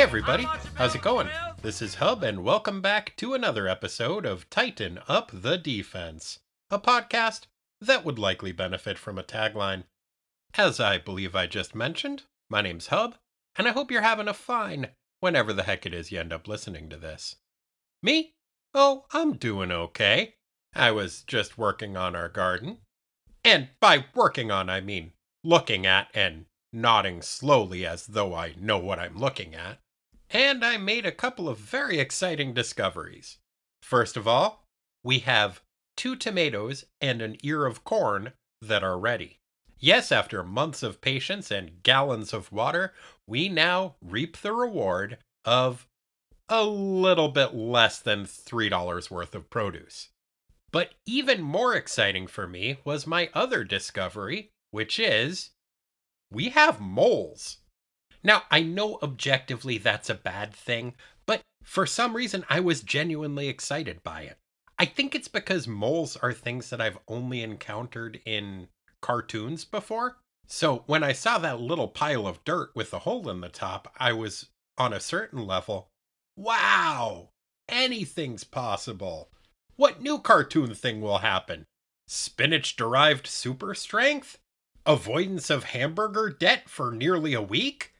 Hey everybody, how's it going? This is Hub, and welcome back to another episode of Tighten Up the Defense, a podcast that would likely benefit from a tagline. As I believe I just mentioned, my name's Hub, and I hope you're having a fine whenever the heck it is you end up listening to this. Me? Oh, I'm doing okay. I was just working on our garden. And by working on, I mean looking at and nodding slowly as though I know what I'm looking at. And I made a couple of very exciting discoveries. First of all, we have two tomatoes and an ear of corn that are ready. Yes, after months of patience and gallons of water, we now reap the reward of a little bit less than $3 worth of produce. But even more exciting for me was my other discovery, which is we have moles. Now, I know objectively that's a bad thing, but for some reason I was genuinely excited by it. I think it's because moles are things that I've only encountered in cartoons before. So when I saw that little pile of dirt with a hole in the top, I was on a certain level, wow, anything's possible. What new cartoon thing will happen? Spinach derived super strength? avoidance of hamburger debt for nearly a week.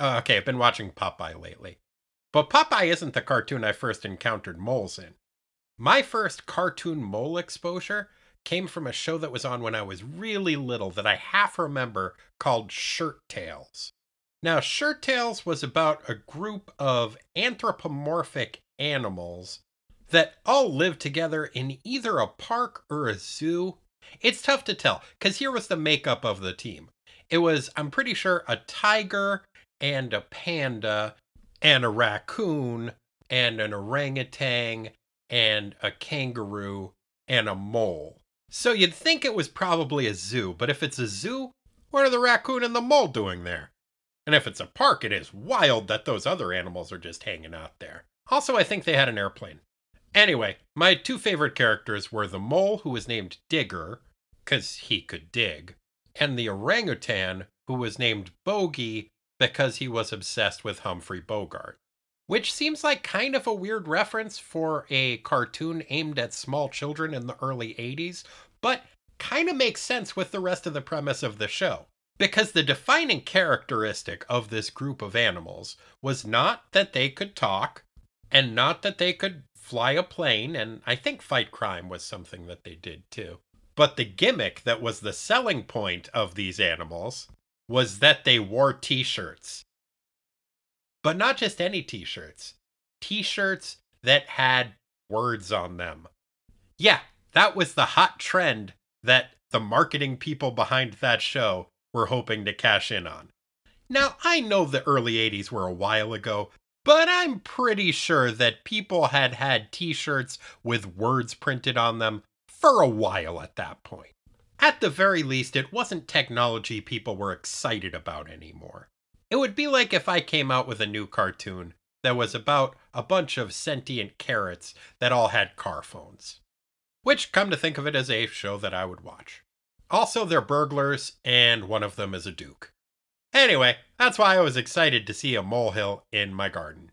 Uh, okay, I've been watching Popeye lately. But Popeye isn't the cartoon I first encountered moles in. My first cartoon mole exposure came from a show that was on when I was really little that I half remember called Shirt Tales. Now, Shirt Tales was about a group of anthropomorphic animals that all lived together in either a park or a zoo it's tough to tell because here was the makeup of the team. It was, I'm pretty sure, a tiger and a panda and a raccoon and an orangutan and a kangaroo and a mole. So you'd think it was probably a zoo, but if it's a zoo, what are the raccoon and the mole doing there? And if it's a park, it is wild that those other animals are just hanging out there. Also, I think they had an airplane. Anyway, my two favorite characters were the mole, who was named Digger, because he could dig, and the orangutan, who was named Bogey because he was obsessed with Humphrey Bogart. Which seems like kind of a weird reference for a cartoon aimed at small children in the early 80s, but kind of makes sense with the rest of the premise of the show. Because the defining characteristic of this group of animals was not that they could talk, and not that they could fly a plane, and I think fight crime was something that they did too. But the gimmick that was the selling point of these animals was that they wore t shirts. But not just any t shirts, t shirts that had words on them. Yeah, that was the hot trend that the marketing people behind that show were hoping to cash in on. Now, I know the early 80s were a while ago, but I'm pretty sure that people had had t shirts with words printed on them for a while at that point. At the very least, it wasn't technology people were excited about anymore. It would be like if I came out with a new cartoon that was about a bunch of sentient carrots that all had car phones. Which, come to think of it, is a show that I would watch. Also, they're burglars, and one of them is a duke. Anyway, that's why I was excited to see a molehill in my garden.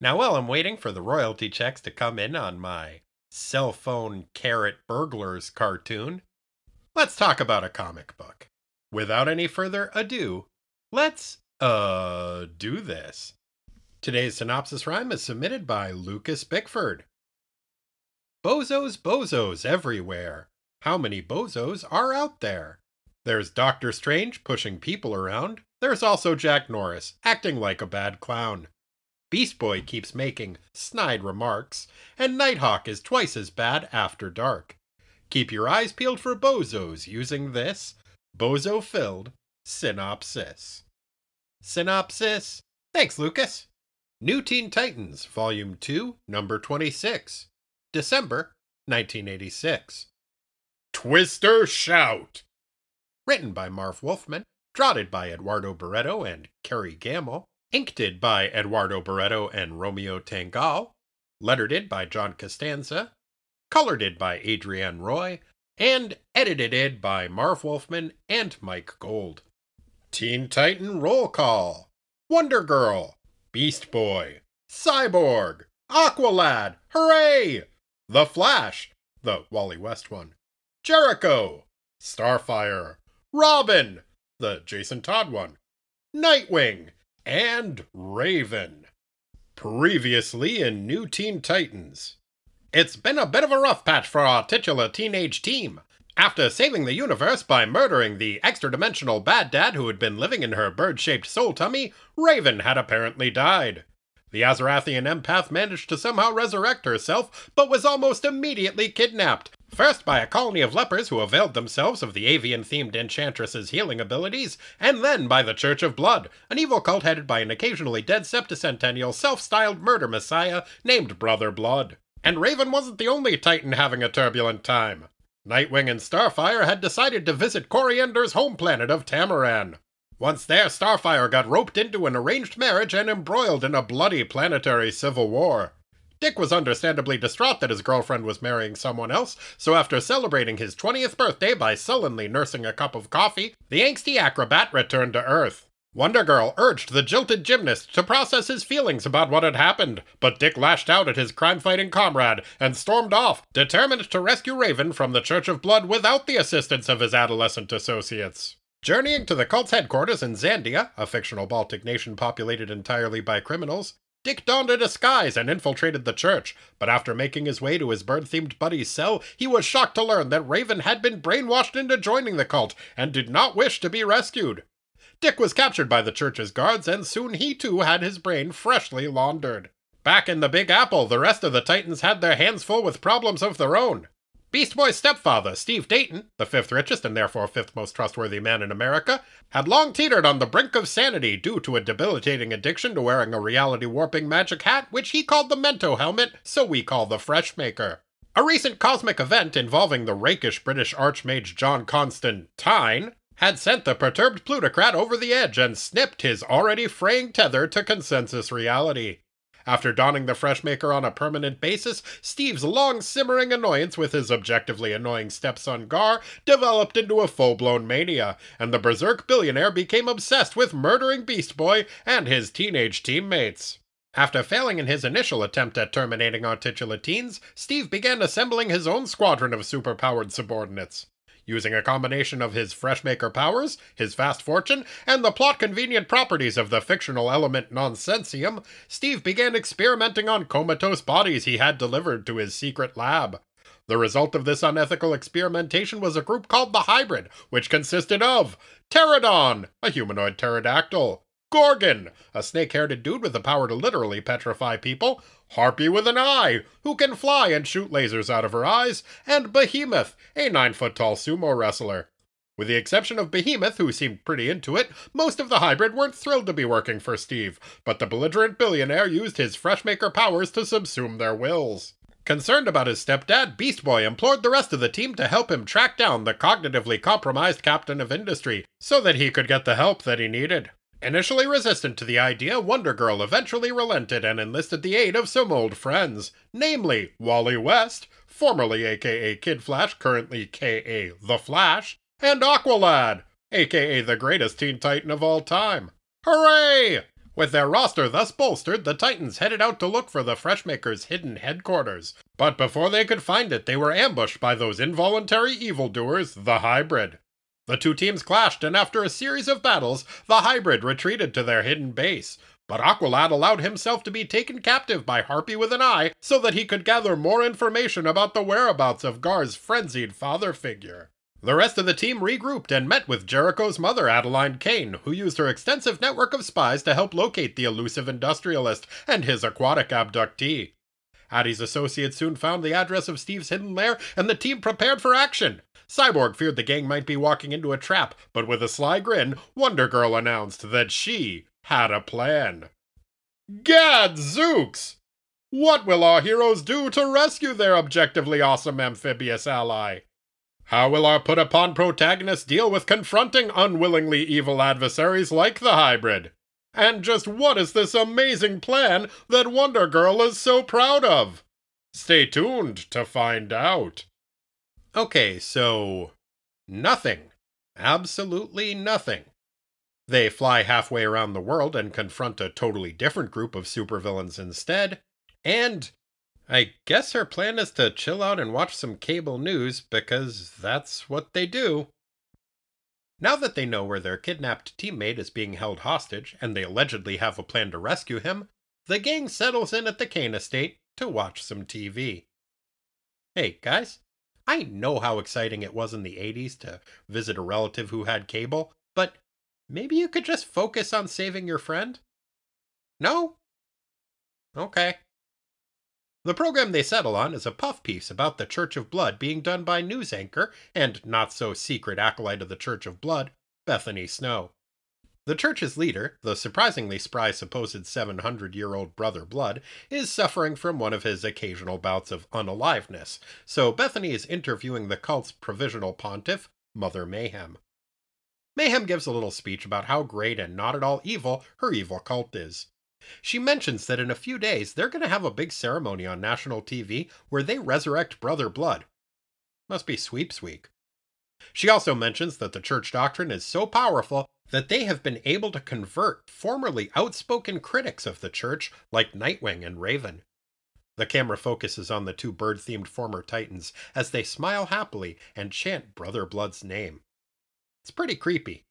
Now, while I'm waiting for the royalty checks to come in on my cell phone carrot burglars cartoon, let's talk about a comic book. Without any further ado, let's, uh, do this. Today's synopsis rhyme is submitted by Lucas Bickford. Bozos, bozos everywhere. How many bozos are out there? There's Doctor Strange pushing people around. There's also Jack Norris, acting like a bad clown. Beast Boy keeps making snide remarks, and Nighthawk is twice as bad after dark. Keep your eyes peeled for bozos using this bozo filled synopsis. Synopsis. Thanks, Lucas. New Teen Titans, Volume 2, Number 26, December 1986. Twister Shout! Written by Marv Wolfman, drotted by Eduardo Barreto and Kerry Gamble, inked by Eduardo Barreto and Romeo Tangal, lettered by John Costanza, colored by Adrienne Roy, and edited by Marv Wolfman and Mike Gold. Teen Titan Roll Call Wonder Girl, Beast Boy, Cyborg, Aqualad, hooray! The Flash, the Wally West one, Jericho, Starfire, Robin, the Jason Todd one, Nightwing, and Raven. Previously in New Teen Titans. It's been a bit of a rough patch for our titular teenage team. After saving the universe by murdering the extra dimensional bad dad who had been living in her bird shaped soul tummy, Raven had apparently died. The Azarathian empath managed to somehow resurrect herself, but was almost immediately kidnapped. First by a colony of lepers who availed themselves of the avian themed enchantress's healing abilities, and then by the Church of Blood, an evil cult headed by an occasionally dead septicentennial self styled murder messiah named Brother Blood. And Raven wasn't the only Titan having a turbulent time. Nightwing and Starfire had decided to visit Koriand'r's home planet of Tamaran. Once there, Starfire got roped into an arranged marriage and embroiled in a bloody planetary civil war. Dick was understandably distraught that his girlfriend was marrying someone else, so after celebrating his 20th birthday by sullenly nursing a cup of coffee, the angsty acrobat returned to Earth. Wonder Girl urged the jilted gymnast to process his feelings about what had happened, but Dick lashed out at his crime fighting comrade and stormed off, determined to rescue Raven from the Church of Blood without the assistance of his adolescent associates. Journeying to the cult's headquarters in Zandia, a fictional Baltic nation populated entirely by criminals, Dick donned a disguise and infiltrated the church, but after making his way to his bird themed buddy's cell, he was shocked to learn that Raven had been brainwashed into joining the cult and did not wish to be rescued. Dick was captured by the church's guards, and soon he too had his brain freshly laundered. Back in the Big Apple, the rest of the Titans had their hands full with problems of their own. Beast Boy's stepfather, Steve Dayton, the fifth richest and therefore fifth most trustworthy man in America, had long teetered on the brink of sanity due to a debilitating addiction to wearing a reality warping magic hat, which he called the Mento helmet, so we call the Freshmaker. A recent cosmic event involving the rakish British archmage John Constantine had sent the perturbed plutocrat over the edge and snipped his already fraying tether to consensus reality. After donning the Freshmaker on a permanent basis, Steve's long simmering annoyance with his objectively annoying stepson Gar developed into a full blown mania, and the berserk billionaire became obsessed with murdering Beast Boy and his teenage teammates. After failing in his initial attempt at terminating our titular teens, Steve began assembling his own squadron of superpowered subordinates. Using a combination of his Freshmaker powers, his vast fortune, and the plot convenient properties of the fictional element Nonsensium, Steve began experimenting on comatose bodies he had delivered to his secret lab. The result of this unethical experimentation was a group called the Hybrid, which consisted of Pteradon, a humanoid pterodactyl, Gorgon, a snake haired dude with the power to literally petrify people, Harpi with an eye, who can fly and shoot lasers out of her eyes, and Behemoth, a nine foot tall sumo wrestler. With the exception of Behemoth, who seemed pretty into it, most of the hybrid weren't thrilled to be working for Steve, but the belligerent billionaire used his Freshmaker powers to subsume their wills. Concerned about his stepdad, Beast Boy implored the rest of the team to help him track down the cognitively compromised captain of industry so that he could get the help that he needed. Initially resistant to the idea, Wonder Girl eventually relented and enlisted the aid of some old friends, namely Wally West, formerly aka Kid Flash, currently KA The Flash, and Aqualad, aka the greatest Teen Titan of all time. Hooray! With their roster thus bolstered, the Titans headed out to look for the Freshmaker's hidden headquarters. But before they could find it, they were ambushed by those involuntary evildoers, the Hybrid. The two teams clashed, and after a series of battles, the hybrid retreated to their hidden base. But Aqualad allowed himself to be taken captive by Harpi with an eye so that he could gather more information about the whereabouts of Gar's frenzied father figure. The rest of the team regrouped and met with Jericho's mother, Adeline Kane, who used her extensive network of spies to help locate the elusive industrialist and his aquatic abductee. Addie's associates soon found the address of Steve's hidden lair, and the team prepared for action. Cyborg feared the gang might be walking into a trap, but with a sly grin, Wonder Girl announced that she had a plan. Gadzooks! What will our heroes do to rescue their objectively awesome amphibious ally? How will our put upon protagonists deal with confronting unwillingly evil adversaries like the hybrid? And just what is this amazing plan that Wonder Girl is so proud of? Stay tuned to find out. Okay, so nothing. Absolutely nothing. They fly halfway around the world and confront a totally different group of supervillains instead. And I guess her plan is to chill out and watch some cable news because that's what they do. Now that they know where their kidnapped teammate is being held hostage and they allegedly have a plan to rescue him, the gang settles in at the Kane estate to watch some TV. Hey, guys, I know how exciting it was in the 80s to visit a relative who had cable, but maybe you could just focus on saving your friend? No? Okay. The program they settle on is a puff piece about the Church of Blood being done by news anchor and not so secret acolyte of the Church of Blood, Bethany Snow. The church's leader, the surprisingly spry supposed 700 year old brother Blood, is suffering from one of his occasional bouts of unaliveness, so Bethany is interviewing the cult's provisional pontiff, Mother Mayhem. Mayhem gives a little speech about how great and not at all evil her evil cult is. She mentions that in a few days they're going to have a big ceremony on national TV where they resurrect Brother Blood. Must be sweeps week. She also mentions that the church doctrine is so powerful that they have been able to convert formerly outspoken critics of the church like Nightwing and Raven. The camera focuses on the two bird themed former Titans as they smile happily and chant Brother Blood's name. It's pretty creepy.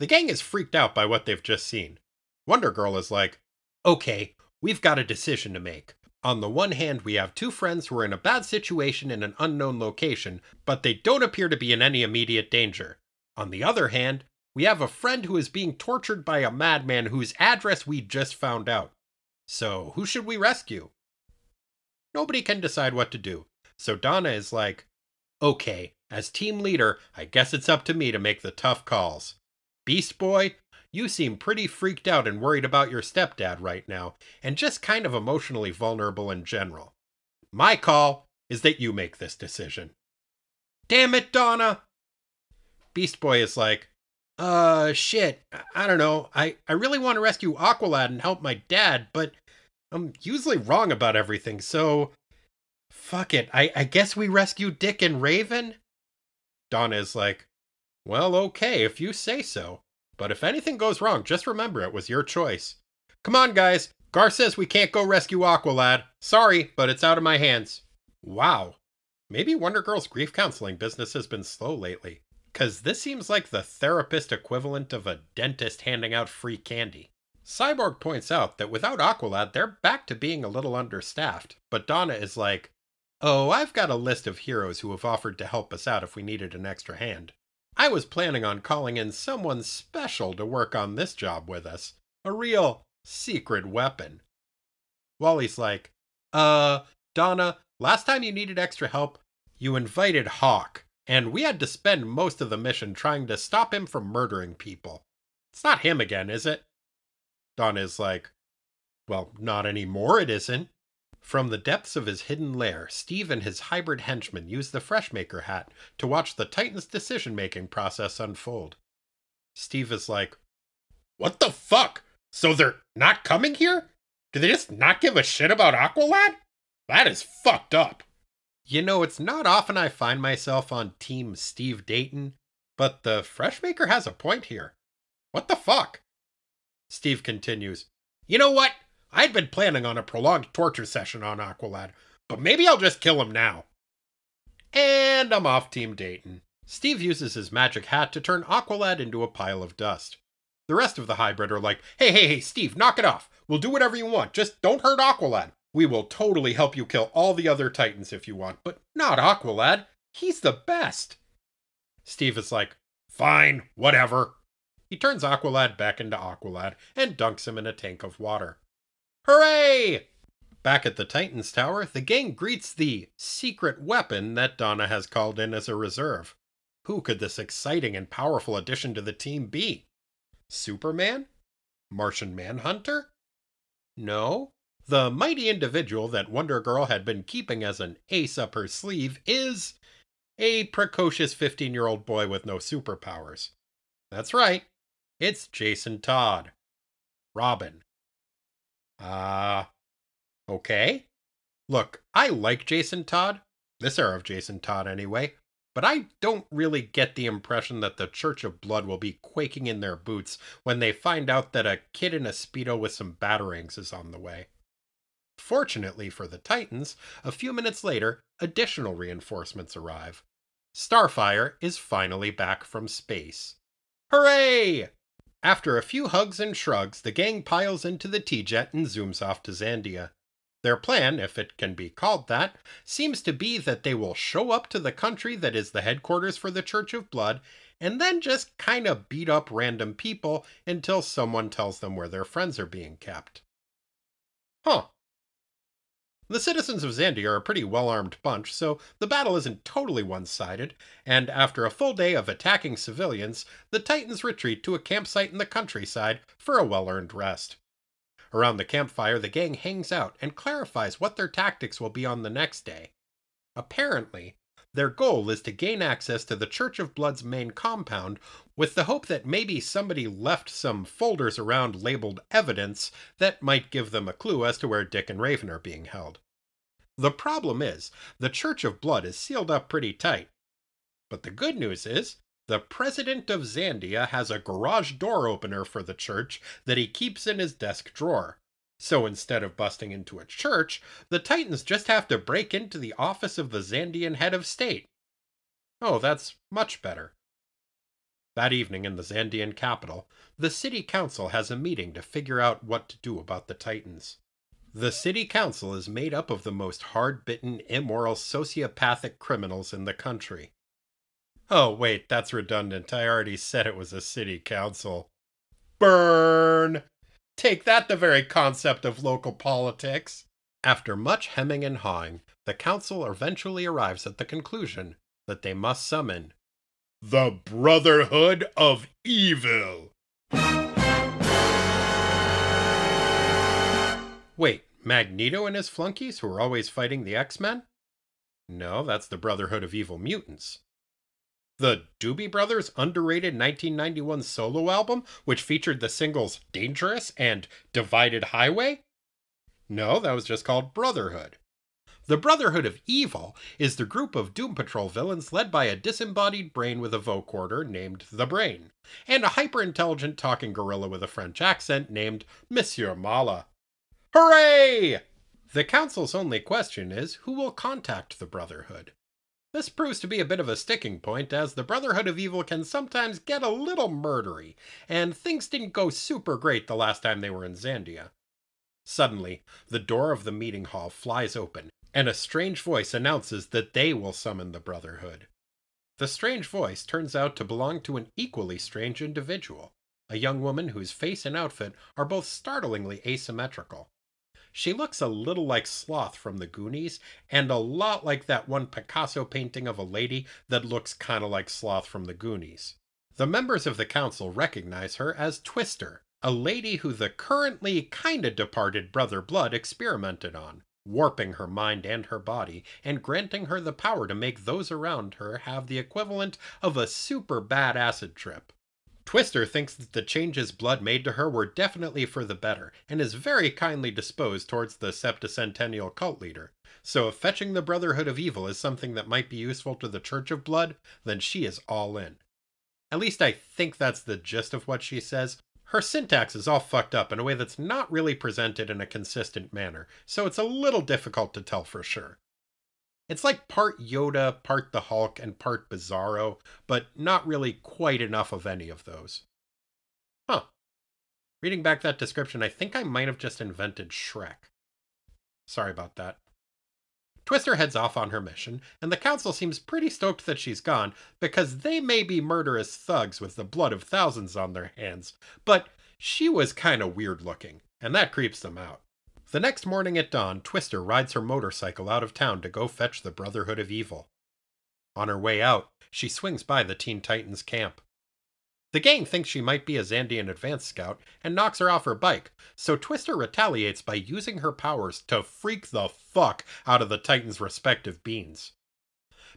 The gang is freaked out by what they've just seen. Wonder Girl is like, okay, we've got a decision to make. On the one hand, we have two friends who are in a bad situation in an unknown location, but they don't appear to be in any immediate danger. On the other hand, we have a friend who is being tortured by a madman whose address we just found out. So, who should we rescue? Nobody can decide what to do. So Donna is like, okay, as team leader, I guess it's up to me to make the tough calls. Beast Boy, you seem pretty freaked out and worried about your stepdad right now, and just kind of emotionally vulnerable in general. My call is that you make this decision. Damn it, Donna! Beast Boy is like, uh, shit, I don't know. I, I really want to rescue Aqualad and help my dad, but I'm usually wrong about everything, so. Fuck it. I, I guess we rescue Dick and Raven? Donna is like, well, okay, if you say so. But if anything goes wrong, just remember it was your choice. Come on, guys. Gar says we can't go rescue Aqualad. Sorry, but it's out of my hands. Wow. Maybe Wonder Girl's grief counseling business has been slow lately. Because this seems like the therapist equivalent of a dentist handing out free candy. Cyborg points out that without Aqualad, they're back to being a little understaffed, but Donna is like, Oh, I've got a list of heroes who have offered to help us out if we needed an extra hand. I was planning on calling in someone special to work on this job with us. A real secret weapon. Wally's like, uh, Donna, last time you needed extra help, you invited Hawk, and we had to spend most of the mission trying to stop him from murdering people. It's not him again, is it? Donna's like, well, not anymore, it isn't. From the depths of his hidden lair, Steve and his hybrid henchmen use the Freshmaker hat to watch the Titan's decision making process unfold. Steve is like, What the fuck? So they're not coming here? Do they just not give a shit about Aqualad? That is fucked up. You know, it's not often I find myself on Team Steve Dayton, but the Freshmaker has a point here. What the fuck? Steve continues, You know what? I'd been planning on a prolonged torture session on Aqualad, but maybe I'll just kill him now. And I'm off Team Dayton. Steve uses his magic hat to turn Aqualad into a pile of dust. The rest of the hybrid are like, hey, hey, hey, Steve, knock it off. We'll do whatever you want. Just don't hurt Aqualad. We will totally help you kill all the other Titans if you want, but not Aqualad. He's the best. Steve is like, fine, whatever. He turns Aqualad back into Aqualad and dunks him in a tank of water. Hooray! Back at the Titan's Tower, the gang greets the secret weapon that Donna has called in as a reserve. Who could this exciting and powerful addition to the team be? Superman? Martian Manhunter? No. The mighty individual that Wonder Girl had been keeping as an ace up her sleeve is a precocious 15 year old boy with no superpowers. That's right, it's Jason Todd. Robin. Uh, okay. Look, I like Jason Todd. This era of Jason Todd, anyway. but I don't really get the impression that the Church of Blood will be quaking in their boots when they find out that a kid in a Speedo with some batarangs is on the way. Fortunately for the Titans, a few minutes later, additional reinforcements arrive. Starfire is finally back from space. Hooray! After a few hugs and shrugs, the gang piles into the T Jet and zooms off to Zandia. Their plan, if it can be called that, seems to be that they will show up to the country that is the headquarters for the Church of Blood and then just kind of beat up random people until someone tells them where their friends are being kept. Huh. The citizens of Zandia are a pretty well armed bunch, so the battle isn't totally one sided, and after a full day of attacking civilians, the Titans retreat to a campsite in the countryside for a well earned rest. Around the campfire, the gang hangs out and clarifies what their tactics will be on the next day. Apparently, their goal is to gain access to the Church of Blood's main compound with the hope that maybe somebody left some folders around labeled evidence that might give them a clue as to where Dick and Raven are being held. The problem is, the Church of Blood is sealed up pretty tight. But the good news is, the president of Zandia has a garage door opener for the church that he keeps in his desk drawer. So instead of busting into a church, the Titans just have to break into the office of the Zandian head of state. Oh, that's much better. That evening in the Zandian capital, the city council has a meeting to figure out what to do about the Titans. The city council is made up of the most hard bitten, immoral, sociopathic criminals in the country. Oh, wait, that's redundant. I already said it was a city council. Burn! Take that, the very concept of local politics. After much hemming and hawing, the council eventually arrives at the conclusion that they must summon the Brotherhood of Evil. Wait, Magneto and his flunkies who are always fighting the X Men? No, that's the Brotherhood of Evil Mutants. The Doobie Brothers' underrated 1991 solo album, which featured the singles Dangerous and Divided Highway? No, that was just called Brotherhood. The Brotherhood of Evil is the group of Doom Patrol villains led by a disembodied brain with a vocoder named the Brain, and a hyper intelligent talking gorilla with a French accent named Monsieur Mallah. Hooray! The Council's only question is who will contact the Brotherhood? This proves to be a bit of a sticking point, as the Brotherhood of Evil can sometimes get a little murdery, and things didn't go super great the last time they were in Zandia. Suddenly, the door of the meeting hall flies open, and a strange voice announces that they will summon the Brotherhood. The strange voice turns out to belong to an equally strange individual, a young woman whose face and outfit are both startlingly asymmetrical. She looks a little like Sloth from the Goonies, and a lot like that one Picasso painting of a lady that looks kind of like Sloth from the Goonies. The members of the council recognize her as Twister, a lady who the currently kinda departed Brother Blood experimented on, warping her mind and her body, and granting her the power to make those around her have the equivalent of a super bad acid trip. Twister thinks that the changes Blood made to her were definitely for the better, and is very kindly disposed towards the septicentennial cult leader. So if fetching the Brotherhood of Evil is something that might be useful to the Church of Blood, then she is all in. At least I think that's the gist of what she says. Her syntax is all fucked up in a way that's not really presented in a consistent manner, so it's a little difficult to tell for sure. It's like part Yoda, part the Hulk, and part Bizarro, but not really quite enough of any of those. Huh. Reading back that description, I think I might have just invented Shrek. Sorry about that. Twister heads off on her mission, and the council seems pretty stoked that she's gone because they may be murderous thugs with the blood of thousands on their hands, but she was kind of weird looking, and that creeps them out. The next morning at dawn, Twister rides her motorcycle out of town to go fetch the Brotherhood of Evil. On her way out, she swings by the Teen Titans camp. The gang thinks she might be a Zandian advance scout and knocks her off her bike, so Twister retaliates by using her powers to freak the fuck out of the Titans' respective beings.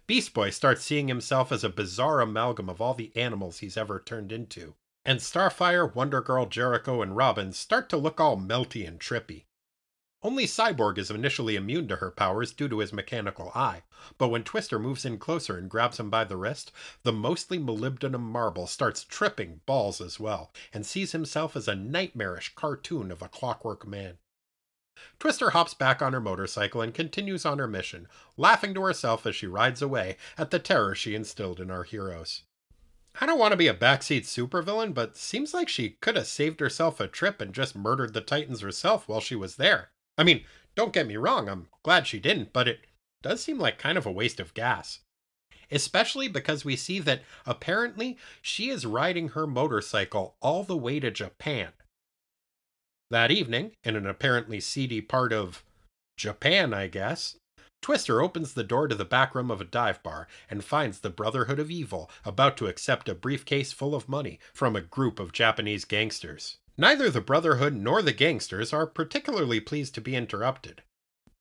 Beast Boy starts seeing himself as a bizarre amalgam of all the animals he's ever turned into, and Starfire, Wonder Girl, Jericho, and Robin start to look all melty and trippy. Only Cyborg is initially immune to her powers due to his mechanical eye, but when Twister moves in closer and grabs him by the wrist, the mostly molybdenum marble starts tripping balls as well, and sees himself as a nightmarish cartoon of a clockwork man. Twister hops back on her motorcycle and continues on her mission, laughing to herself as she rides away at the terror she instilled in our heroes. I don't want to be a backseat supervillain, but seems like she could have saved herself a trip and just murdered the Titans herself while she was there. I mean, don't get me wrong, I'm glad she didn't, but it does seem like kind of a waste of gas. Especially because we see that apparently she is riding her motorcycle all the way to Japan. That evening, in an apparently seedy part of Japan, I guess, Twister opens the door to the back room of a dive bar and finds the Brotherhood of Evil about to accept a briefcase full of money from a group of Japanese gangsters. Neither the Brotherhood nor the gangsters are particularly pleased to be interrupted.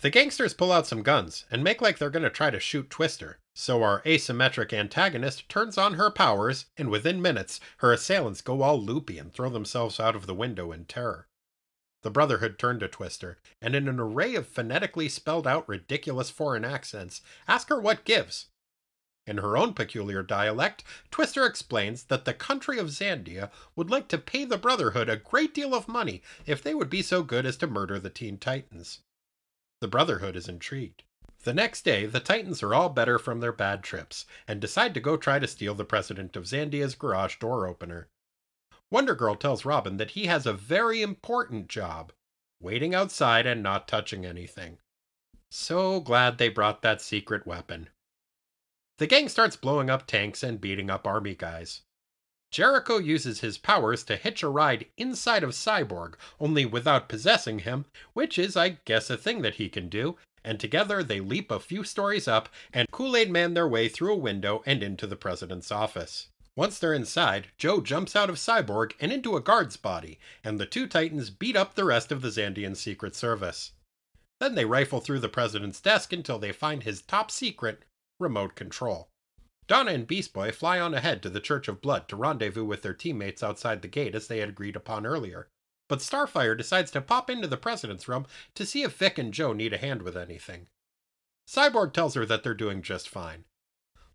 The gangsters pull out some guns and make like they're going to try to shoot Twister, so our asymmetric antagonist turns on her powers, and within minutes, her assailants go all loopy and throw themselves out of the window in terror. The Brotherhood turn to Twister, and in an array of phonetically spelled out ridiculous foreign accents, ask her what gives. In her own peculiar dialect, Twister explains that the country of Zandia would like to pay the Brotherhood a great deal of money if they would be so good as to murder the Teen Titans. The Brotherhood is intrigued. The next day, the Titans are all better from their bad trips and decide to go try to steal the president of Zandia's garage door opener. Wonder Girl tells Robin that he has a very important job waiting outside and not touching anything. So glad they brought that secret weapon. The gang starts blowing up tanks and beating up army guys. Jericho uses his powers to hitch a ride inside of Cyborg, only without possessing him, which is, I guess, a thing that he can do, and together they leap a few stories up and Kool Aid Man their way through a window and into the president's office. Once they're inside, Joe jumps out of Cyborg and into a guard's body, and the two Titans beat up the rest of the Zandian Secret Service. Then they rifle through the president's desk until they find his top secret remote control. Donna and Beast Boy fly on ahead to the Church of Blood to rendezvous with their teammates outside the gate as they had agreed upon earlier. But Starfire decides to pop into the president's room to see if Vic and Joe need a hand with anything. Cyborg tells her that they're doing just fine.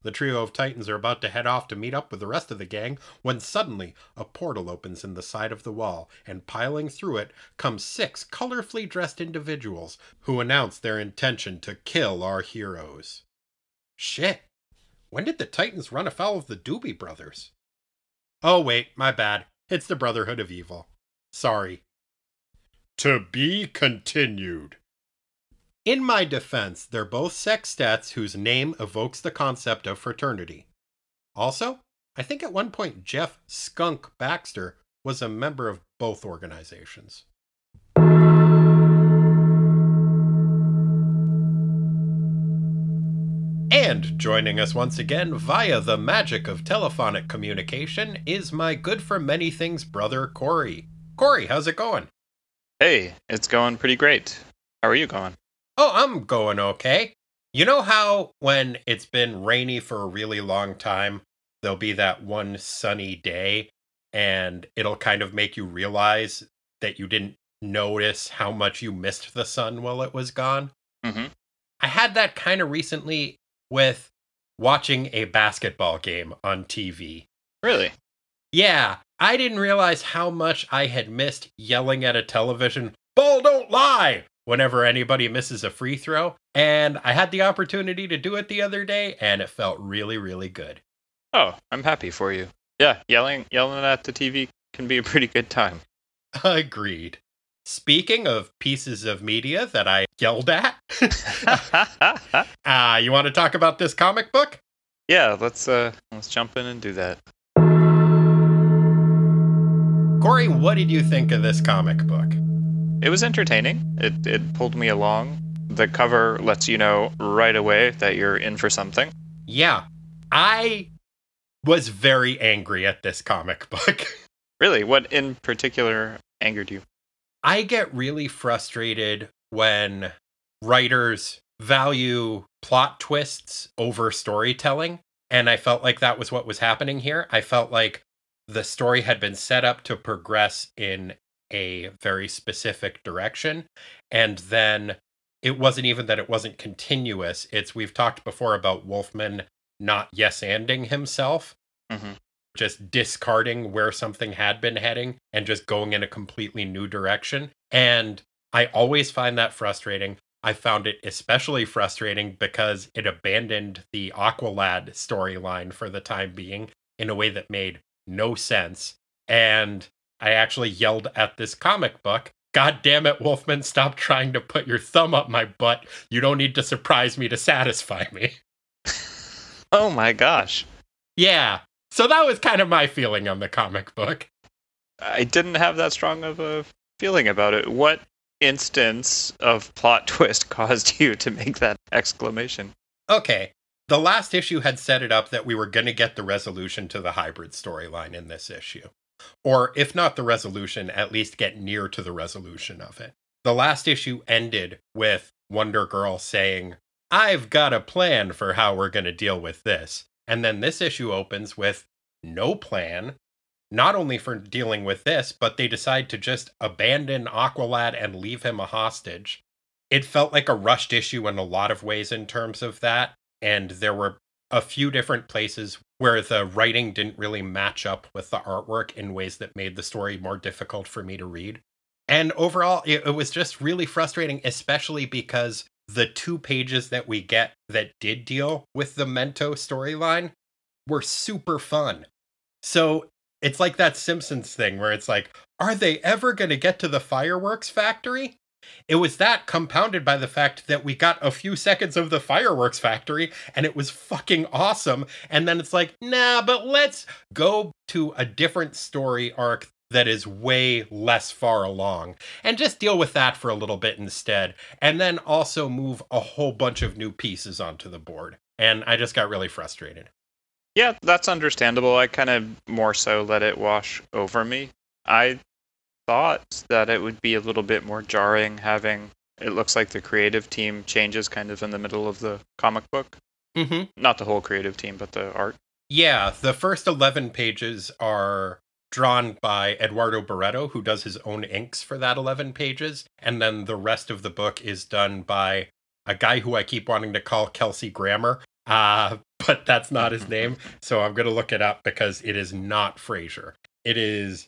The trio of Titans are about to head off to meet up with the rest of the gang when suddenly a portal opens in the side of the wall, and piling through it come six colorfully dressed individuals who announce their intention to kill our heroes. Shit. When did the Titans run afoul of the Doobie Brothers? Oh, wait, my bad. It's the Brotherhood of Evil. Sorry. To be continued. In my defense, they're both sextets whose name evokes the concept of fraternity. Also, I think at one point Jeff Skunk Baxter was a member of both organizations. And joining us once again via the magic of telephonic communication is my good for many things brother, Corey. Corey, how's it going? Hey, it's going pretty great. How are you going? Oh, I'm going okay. You know how when it's been rainy for a really long time, there'll be that one sunny day and it'll kind of make you realize that you didn't notice how much you missed the sun while it was gone? Mm-hmm. I had that kind of recently with watching a basketball game on TV. Really? Yeah, I didn't realize how much I had missed yelling at a television, ball don't lie, whenever anybody misses a free throw. And I had the opportunity to do it the other day, and it felt really, really good. Oh, I'm happy for you. Yeah, yelling yelling at the TV can be a pretty good time. Agreed. Speaking of pieces of media that I yelled at, uh, you want to talk about this comic book? yeah, let's uh let's jump in and do that. Corey, what did you think of this comic book? It was entertaining. It it pulled me along. The cover lets you know right away that you're in for something. Yeah, I was very angry at this comic book. Really, what in particular angered you? I get really frustrated when writers value plot twists over storytelling. And I felt like that was what was happening here. I felt like the story had been set up to progress in a very specific direction. And then it wasn't even that it wasn't continuous. It's we've talked before about Wolfman not yes anding himself, hmm just discarding where something had been heading and just going in a completely new direction. And I always find that frustrating. I found it especially frustrating because it abandoned the Aqualad storyline for the time being in a way that made no sense. And I actually yelled at this comic book God damn it, Wolfman, stop trying to put your thumb up my butt. You don't need to surprise me to satisfy me. Oh my gosh. Yeah. So that was kind of my feeling on the comic book. I didn't have that strong of a feeling about it. What instance of plot twist caused you to make that exclamation? Okay. The last issue had set it up that we were going to get the resolution to the hybrid storyline in this issue. Or if not the resolution, at least get near to the resolution of it. The last issue ended with Wonder Girl saying, I've got a plan for how we're going to deal with this. And then this issue opens with no plan, not only for dealing with this, but they decide to just abandon Aqualad and leave him a hostage. It felt like a rushed issue in a lot of ways in terms of that. And there were a few different places where the writing didn't really match up with the artwork in ways that made the story more difficult for me to read. And overall, it, it was just really frustrating, especially because the two pages that we get that did deal with the Mento storyline were super fun. So it's like that Simpsons thing where it's like, are they ever going to get to the fireworks factory? It was that compounded by the fact that we got a few seconds of the fireworks factory and it was fucking awesome. And then it's like, nah, but let's go to a different story arc that is way less far along and just deal with that for a little bit instead. And then also move a whole bunch of new pieces onto the board. And I just got really frustrated. Yeah, that's understandable. I kind of more so let it wash over me. I thought that it would be a little bit more jarring having it looks like the creative team changes kind of in the middle of the comic book. Mm-hmm. Not the whole creative team, but the art. Yeah, the first 11 pages are drawn by Eduardo Barreto, who does his own inks for that 11 pages. And then the rest of the book is done by a guy who I keep wanting to call Kelsey Grammer, uh, but that's not his name. So I'm going to look it up because it is not Frasier. It is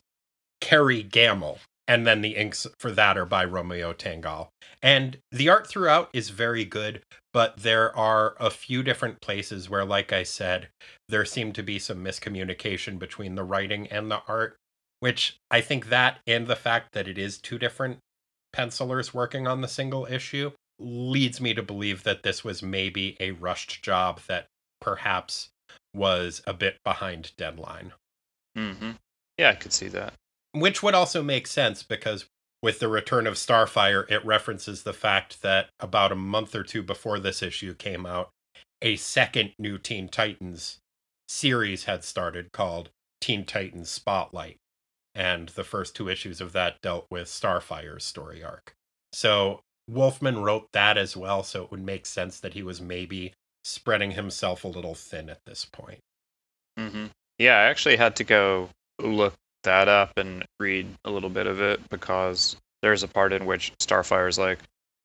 Kerry Gamble. And then the inks for that are by Romeo Tangal. And the art throughout is very good, but there are a few different places where, like I said, there seemed to be some miscommunication between the writing and the art, which I think that and the fact that it is two different pencilers working on the single issue leads me to believe that this was maybe a rushed job that perhaps was a bit behind deadline. Mm-hmm. Yeah, I could see that. Which would also make sense because with the return of Starfire, it references the fact that about a month or two before this issue came out, a second new Teen Titans series had started called Teen Titans Spotlight. And the first two issues of that dealt with Starfire's story arc. So Wolfman wrote that as well, so it would make sense that he was maybe spreading himself a little thin at this point. Mm-hmm. Yeah, I actually had to go look that up and read a little bit of it because there's a part in which Starfire's like,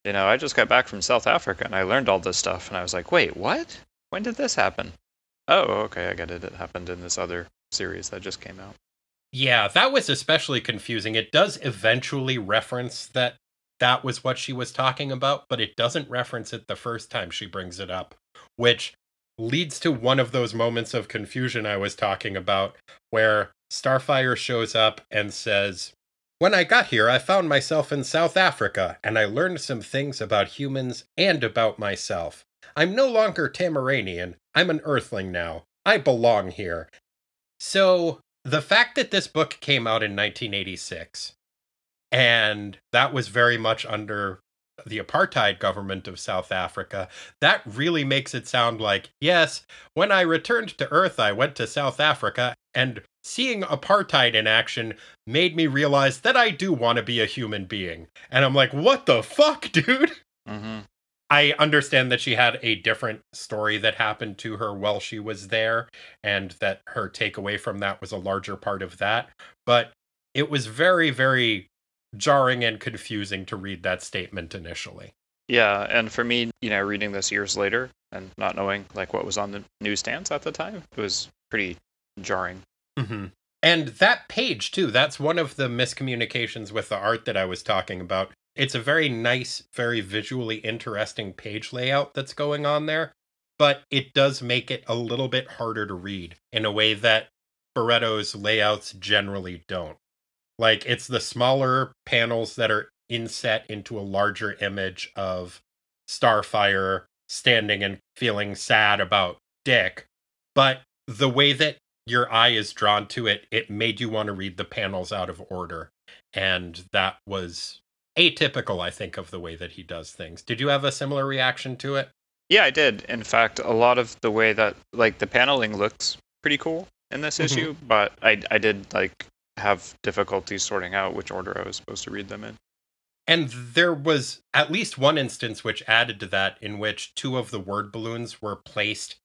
you know, I just got back from South Africa and I learned all this stuff. And I was like, wait, what? When did this happen? Oh, okay, I get it. It happened in this other series that just came out. Yeah, that was especially confusing. It does eventually reference that that was what she was talking about, but it doesn't reference it the first time she brings it up, which leads to one of those moments of confusion I was talking about where Starfire shows up and says, When I got here, I found myself in South Africa, and I learned some things about humans and about myself. I'm no longer Tamaranian. I'm an Earthling now. I belong here. So, the fact that this book came out in 1986, and that was very much under the apartheid government of South Africa, that really makes it sound like, yes, when I returned to Earth, I went to South Africa, and seeing apartheid in action made me realize that I do want to be a human being. And I'm like, what the fuck, dude? Mm-hmm. I understand that she had a different story that happened to her while she was there, and that her takeaway from that was a larger part of that. But it was very, very jarring and confusing to read that statement initially. Yeah, and for me, you know, reading this years later and not knowing like what was on the newsstands at the time, it was pretty jarring. Mm-hmm. And that page too, that's one of the miscommunications with the art that I was talking about. It's a very nice, very visually interesting page layout that's going on there, but it does make it a little bit harder to read in a way that Barreto's layouts generally don't. Like it's the smaller panels that are inset into a larger image of Starfire standing and feeling sad about Dick, but the way that your eye is drawn to it, it made you want to read the panels out of order. And that was atypical, I think, of the way that he does things. Did you have a similar reaction to it? Yeah, I did. In fact, a lot of the way that like the paneling looks pretty cool in this mm-hmm. issue, but I I did like have difficulty sorting out which order I was supposed to read them in. And there was at least one instance which added to that in which two of the word balloons were placed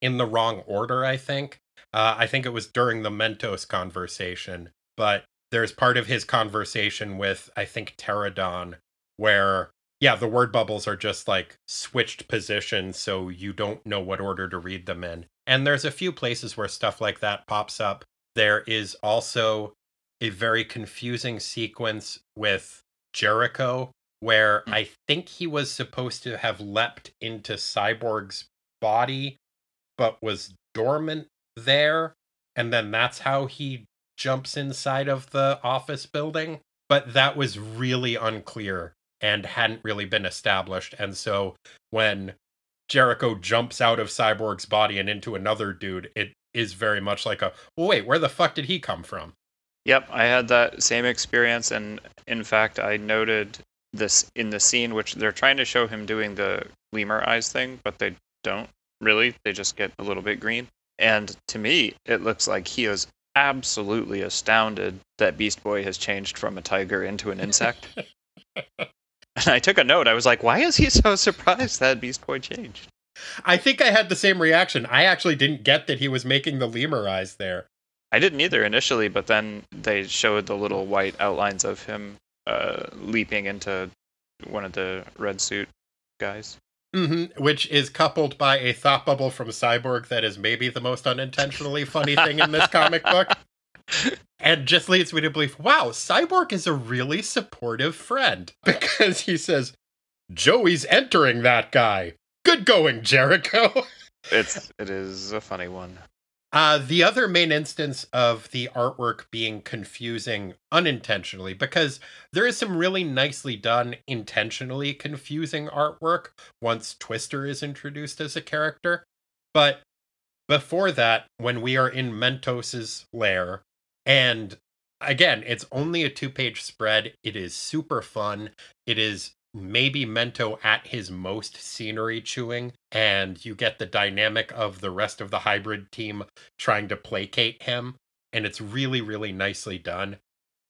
in the wrong order, I think. Uh, I think it was during the Mento's conversation, but there's part of his conversation with, I think, Pteradon, where, yeah, the word bubbles are just like switched positions, so you don't know what order to read them in. And there's a few places where stuff like that pops up. There is also a very confusing sequence with Jericho where mm. I think he was supposed to have leapt into Cyborg's body, but was dormant there. And then that's how he jumps inside of the office building. But that was really unclear and hadn't really been established. And so when Jericho jumps out of Cyborg's body and into another dude, it is very much like a well, wait, where the fuck did he come from? Yep, I had that same experience, and in fact, I noted this in the scene, which they're trying to show him doing the lemur eyes thing, but they don't really. They just get a little bit green. And to me, it looks like he is absolutely astounded that Beast Boy has changed from a tiger into an insect. and I took a note. I was like, why is he so surprised that Beast Boy changed? I think I had the same reaction. I actually didn't get that he was making the lemur eyes there. I didn't either initially, but then they showed the little white outlines of him uh, leaping into one of the red suit guys. Mm-hmm, which is coupled by a thought bubble from Cyborg that is maybe the most unintentionally funny thing in this comic book. And just leads me to believe, wow, Cyborg is a really supportive friend because he says, Joey's entering that guy. Good going, Jericho. it's it is a funny one. Uh, the other main instance of the artwork being confusing unintentionally, because there is some really nicely done, intentionally confusing artwork once Twister is introduced as a character. But before that, when we are in Mentos's lair, and again, it's only a two page spread, it is super fun. It is maybe Mento at his most scenery chewing, and you get the dynamic of the rest of the hybrid team trying to placate him, and it's really, really nicely done.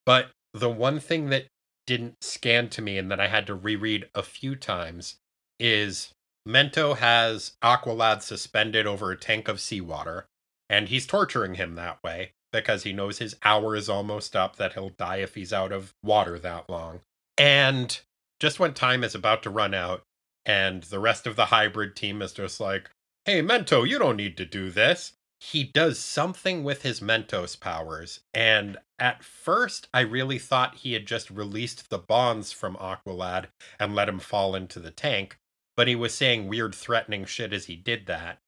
But the one thing that didn't scan to me and that I had to reread a few times is Mento has Aqualad suspended over a tank of seawater, and he's torturing him that way because he knows his hour is almost up, that he'll die if he's out of water that long. And just when time is about to run out and the rest of the hybrid team is just like, hey, Mento, you don't need to do this. He does something with his Mento's powers. And at first, I really thought he had just released the bonds from Aqualad and let him fall into the tank. But he was saying weird, threatening shit as he did that.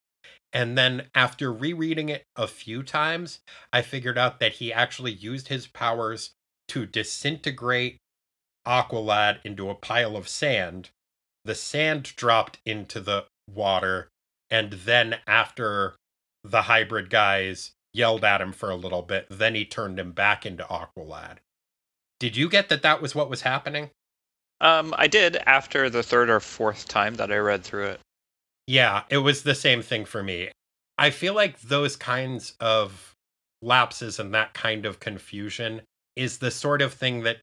And then after rereading it a few times, I figured out that he actually used his powers to disintegrate Aqualad into a pile of sand. The sand dropped into the water, and then after the hybrid guys yelled at him for a little bit, then he turned him back into Aqualad. Did you get that that was what was happening? Um, I did after the third or fourth time that I read through it. Yeah, it was the same thing for me. I feel like those kinds of lapses and that kind of confusion is the sort of thing that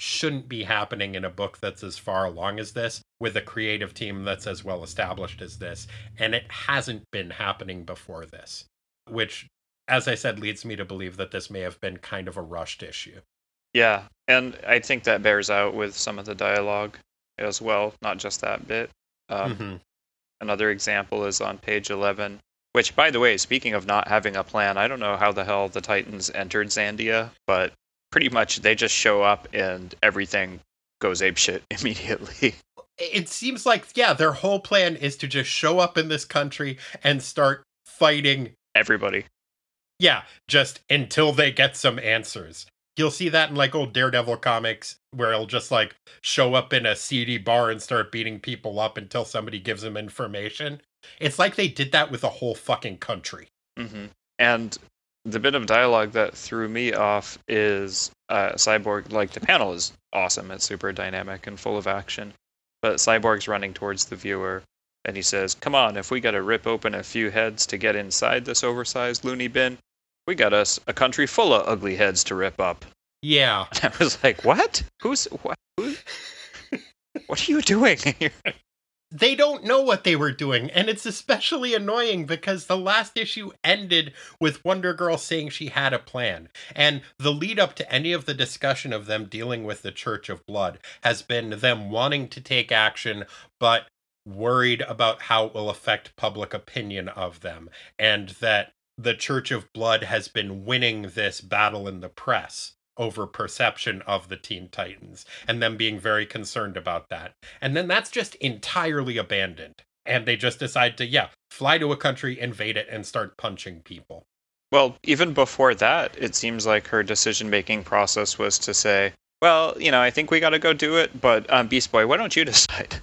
shouldn't be happening in a book that's as far along as this with a creative team that's as well established as this. And it hasn't been happening before this which as i said leads me to believe that this may have been kind of a rushed issue. Yeah, and I think that bears out with some of the dialogue as well, not just that bit. Um, hmm Another example is on page 11, which, by the way, speaking of not having a plan, I don't know how the hell the Titans entered Zandia, but pretty much they just show up and everything goes apeshit immediately. It seems like, yeah, their whole plan is to just show up in this country and start fighting Everybody. Yeah, just until they get some answers. You'll see that in like old Daredevil comics where he'll just like show up in a seedy bar and start beating people up until somebody gives him information. It's like they did that with a whole fucking country. hmm And the bit of dialogue that threw me off is uh, Cyborg. Like the panel is awesome; it's super dynamic and full of action. But Cyborg's running towards the viewer, and he says, "Come on, if we got to rip open a few heads to get inside this oversized loony bin, we got us a country full of ugly heads to rip up." Yeah. And I was like, "What? Who's what? Who? what are you doing here?" They don't know what they were doing, and it's especially annoying because the last issue ended with Wonder Girl saying she had a plan. And the lead up to any of the discussion of them dealing with the Church of Blood has been them wanting to take action, but worried about how it will affect public opinion of them, and that the Church of Blood has been winning this battle in the press over perception of the Teen Titans, and them being very concerned about that. And then that's just entirely abandoned. And they just decide to, yeah, fly to a country, invade it, and start punching people. Well, even before that, it seems like her decision making process was to say, well, you know, I think we got to go do it, but um, Beast Boy, why don't you decide?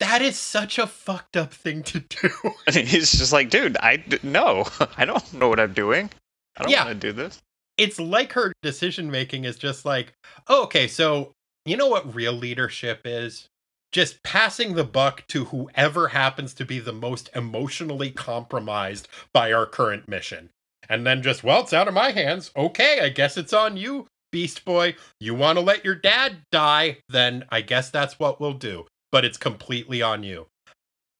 That is such a fucked up thing to do. And he's just like, dude, I d- no, I don't know what I'm doing. I don't Yeah. want to do this. It's like her decision making is just like, oh, okay, so you know what real leadership is? Just passing the buck to whoever happens to be the most emotionally compromised by our current mission. And then just, well, it's out of my hands. Okay, I guess it's on you, Beast Boy. You want to let your dad die? Then I guess that's what we'll do. But it's completely on you.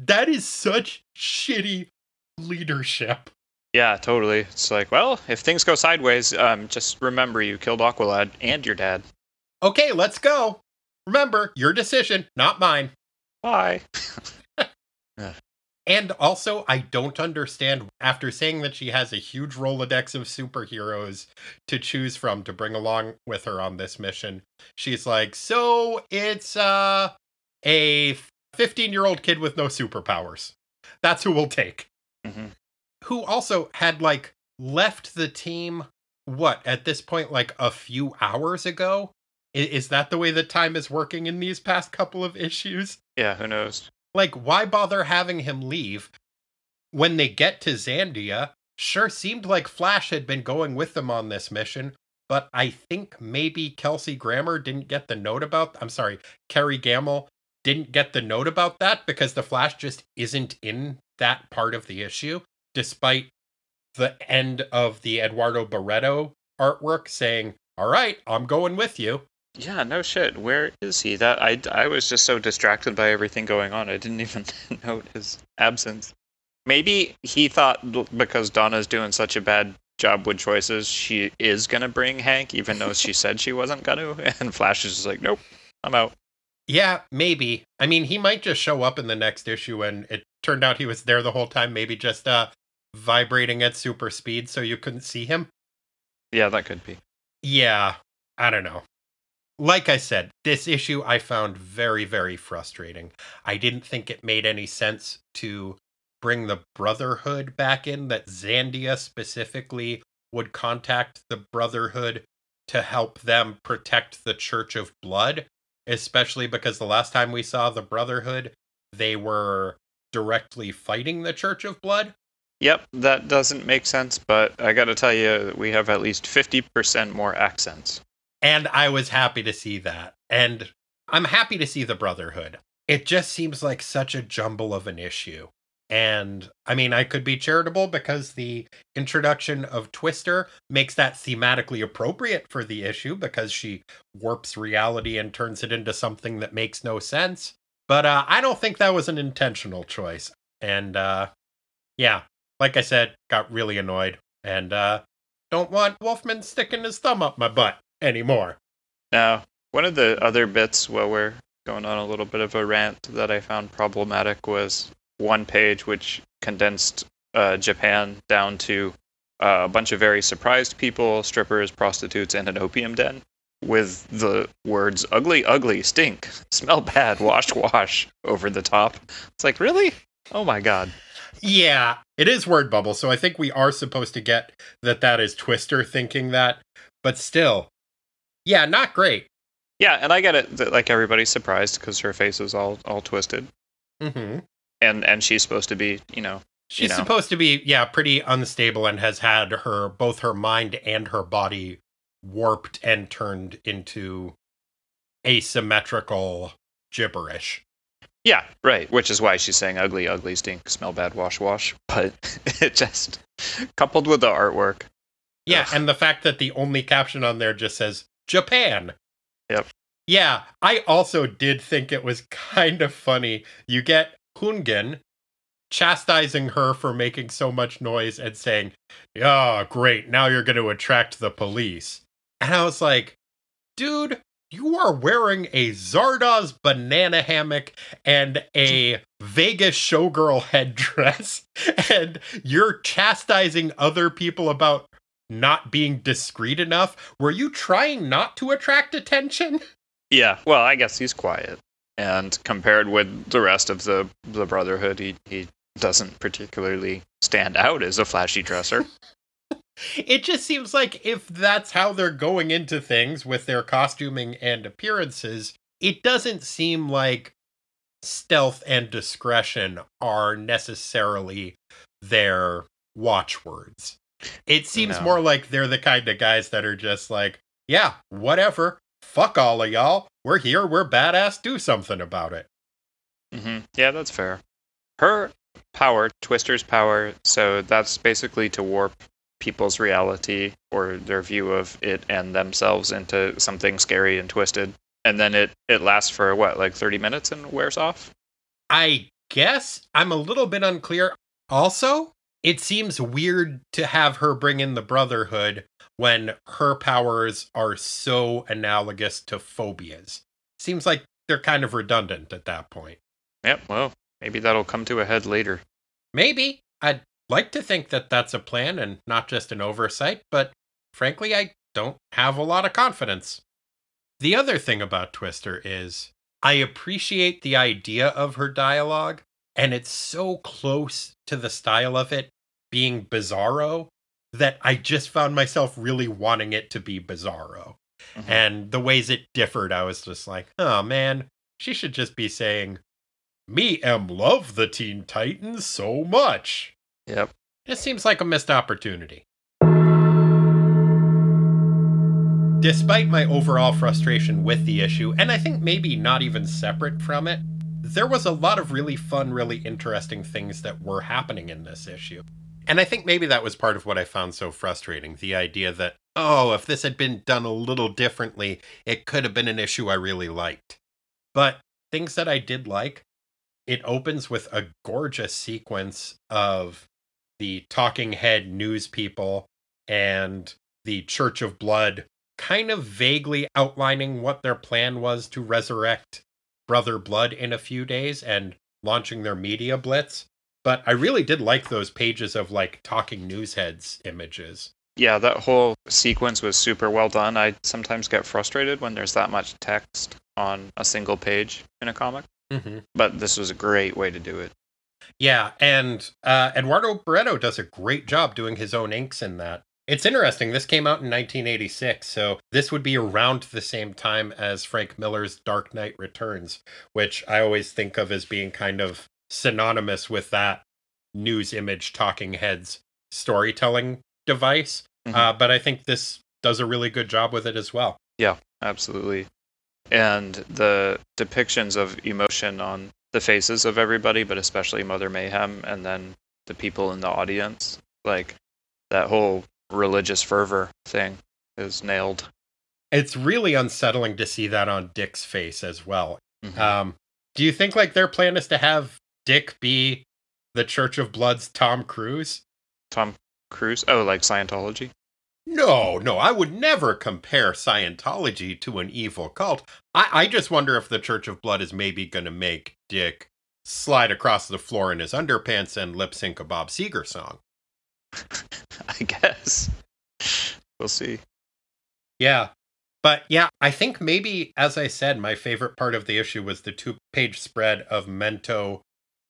That is such shitty leadership. Yeah, totally. It's like, well, if things go sideways, um, just remember you killed Aqualad and your dad. Okay, let's go. Remember, your decision, not mine. Bye. And also, I don't understand after saying that she has a huge Rolodex of superheroes to choose from to bring along with her on this mission. She's like, "So it's uh a 15-year-old kid with no superpowers. That's who we'll take." hmm Who also had like left the team what at this point like a few hours ago? Is that the way that time is working in these past couple of issues? Yeah, who knows? Like, why bother having him leave? When they get to Zandia, sure seemed like Flash had been going with them on this mission, but I think maybe Kelsey Grammer didn't get the note about I'm sorry, Kerry Gammill didn't get the note about that because the Flash just isn't in that part of the issue, despite the end of the Eduardo Barreto artwork saying, All right, I'm going with you. Yeah, no shit. Where is he? That I, I was just so distracted by everything going on. I didn't even note his absence. Maybe he thought because Donna's doing such a bad job with choices, she is gonna bring Hank, even though she said she wasn't gonna. And Flash is just like, nope, I'm out. Yeah, maybe. I mean, he might just show up in the next issue and it turned out he was there the whole time, maybe just uh vibrating at super speed so you couldn't see him. Yeah, that could be. Yeah, I don't know. Like I said, this issue I found very, very frustrating. I didn't think it made any sense to bring the Brotherhood back in, that Zandia specifically would contact the Brotherhood to help them protect the Church of Blood, especially because the last time we saw the Brotherhood, they were directly fighting the Church of Blood. Yep, that doesn't make sense, but I gotta tell you, we have at least 50% more accents. And I was happy to see that. And I'm happy to see the Brotherhood. It just seems like such a jumble of an issue. And I mean, I could be charitable because the introduction of Twister makes that thematically appropriate for the issue because she warps reality and turns it into something that makes no sense. But uh, I don't think that was an intentional choice. And uh, yeah, like I said, got really annoyed and uh, don't want Wolfman sticking his thumb up my butt anymore. Now, one of the other bits while we're going on a little bit of a rant that I found problematic was one page which condensed uh, Japan down to uh, a bunch of very surprised people, strippers, prostitutes, and an opium den with the words ugly, ugly, stink, smell bad, wash, wash over the top. It's like, really? Oh my god. Yeah, it is word bubble, so I think we are supposed to get that that is Twister thinking that, but still, yeah, not great. Yeah, and I get it that like everybody's surprised because her face is all all twisted, Mm-hmm. and and she's supposed to be, you know, She's know. supposed to be, yeah, pretty unstable and has had her both her mind and her body warped and turned into asymmetrical gibberish. Yeah, right. Which is why she's saying ugly, ugly, stink, smell bad, wash, wash. But it just coupled with the artwork. Yeah, Ugh. and the fact that the only caption on there just says Japan. Yep. Yeah, I also did think it was kind of funny. You get Houngan chastising her for making so much noise and saying, "Oh, great, now you're going to attract the police." And I was like, "Dude, you are wearing a Zardoz banana hammock and a Vegas showgirl headdress, and you're chastising other people about not being discreet enough. Were you trying not to attract attention? Yeah. Well, I guess he's quiet, and compared with the rest of the the Brotherhood, he he doesn't particularly stand out as a flashy dresser. It just seems like if that's how they're going into things with their costuming and appearances, it doesn't seem like stealth and discretion are necessarily their watchwords. It seems No. more like they're the kind of guys that are just like, yeah, whatever. Fuck all of y'all. We're here. We're badass. Do something about it. Mm-hmm. Yeah, that's fair. Her power, Twister's power, so that's basically to warp people's reality or their view of it and themselves into something scary and twisted. And then it it lasts for what, like 30 minutes and wears off? I guess I'm a little bit unclear. Also, it seems weird to have her bring in the Brotherhood when her powers are so analogous to phobias. Seems like they're kind of redundant at that point. Yep, well, maybe that'll come to a head later. Maybe. I'd like to think that that's a plan and not just an oversight, but frankly, I don't have a lot of confidence. The other thing about Twister is I appreciate the idea of her dialogue, and it's so close to the style of it being bizarro that I just found myself really wanting it to be bizarro. Mhm. And the ways it differed, I was just like, oh man, she should just be saying, Me am love the Teen Titans so much. Yep. It seems like a missed opportunity. Despite my overall frustration with the issue, and I think maybe not even separate from it, there was a lot of really fun, really interesting things that were happening in this issue. And I think maybe that was part of what I found so frustrating the idea that, oh, if this had been done a little differently, it could have been an issue I really liked. But things that I did like, it opens with a gorgeous sequence of the talking head news people and the Church of Blood kind of vaguely outlining what their plan was to resurrect Brother Blood in a few days and launching their media blitz. But I really did like those pages of like talking news heads images. Yeah, that whole sequence was super well done. I sometimes get frustrated when there's that much text on a single page in a comic, Mm-hmm. but this was a great way to do it. Yeah, and uh, Eduardo Barreto does a great job doing his own inks in that. It's interesting. This came out in 1986, so this would be around the same time as Frank Miller's Dark Knight Returns, which I always think of as being kind of synonymous with that news image talking heads storytelling device. Mhm. Uh, but I think this does a really good job with it as well. Yeah, absolutely. And the depictions of emotion on the faces of everybody, but especially Mother Mayhem and then the people in the audience, like that whole religious fervor thing is nailed. It's really unsettling to see that on Dick's face as well. Mhm. Um, do you think like their plan is to have Dick be the Church of Blood's Tom Cruise? Tom Cruise. Oh, like Scientology. No, no, I would never compare Scientology to an evil cult. I, I just wonder if the Church of Blood is maybe going to make Dick slide across the floor in his underpants and lip sync a Bob Seger song. I guess. We'll see. Yeah. But yeah, I think maybe, as I said, my favorite part of the issue was the two page spread of Mento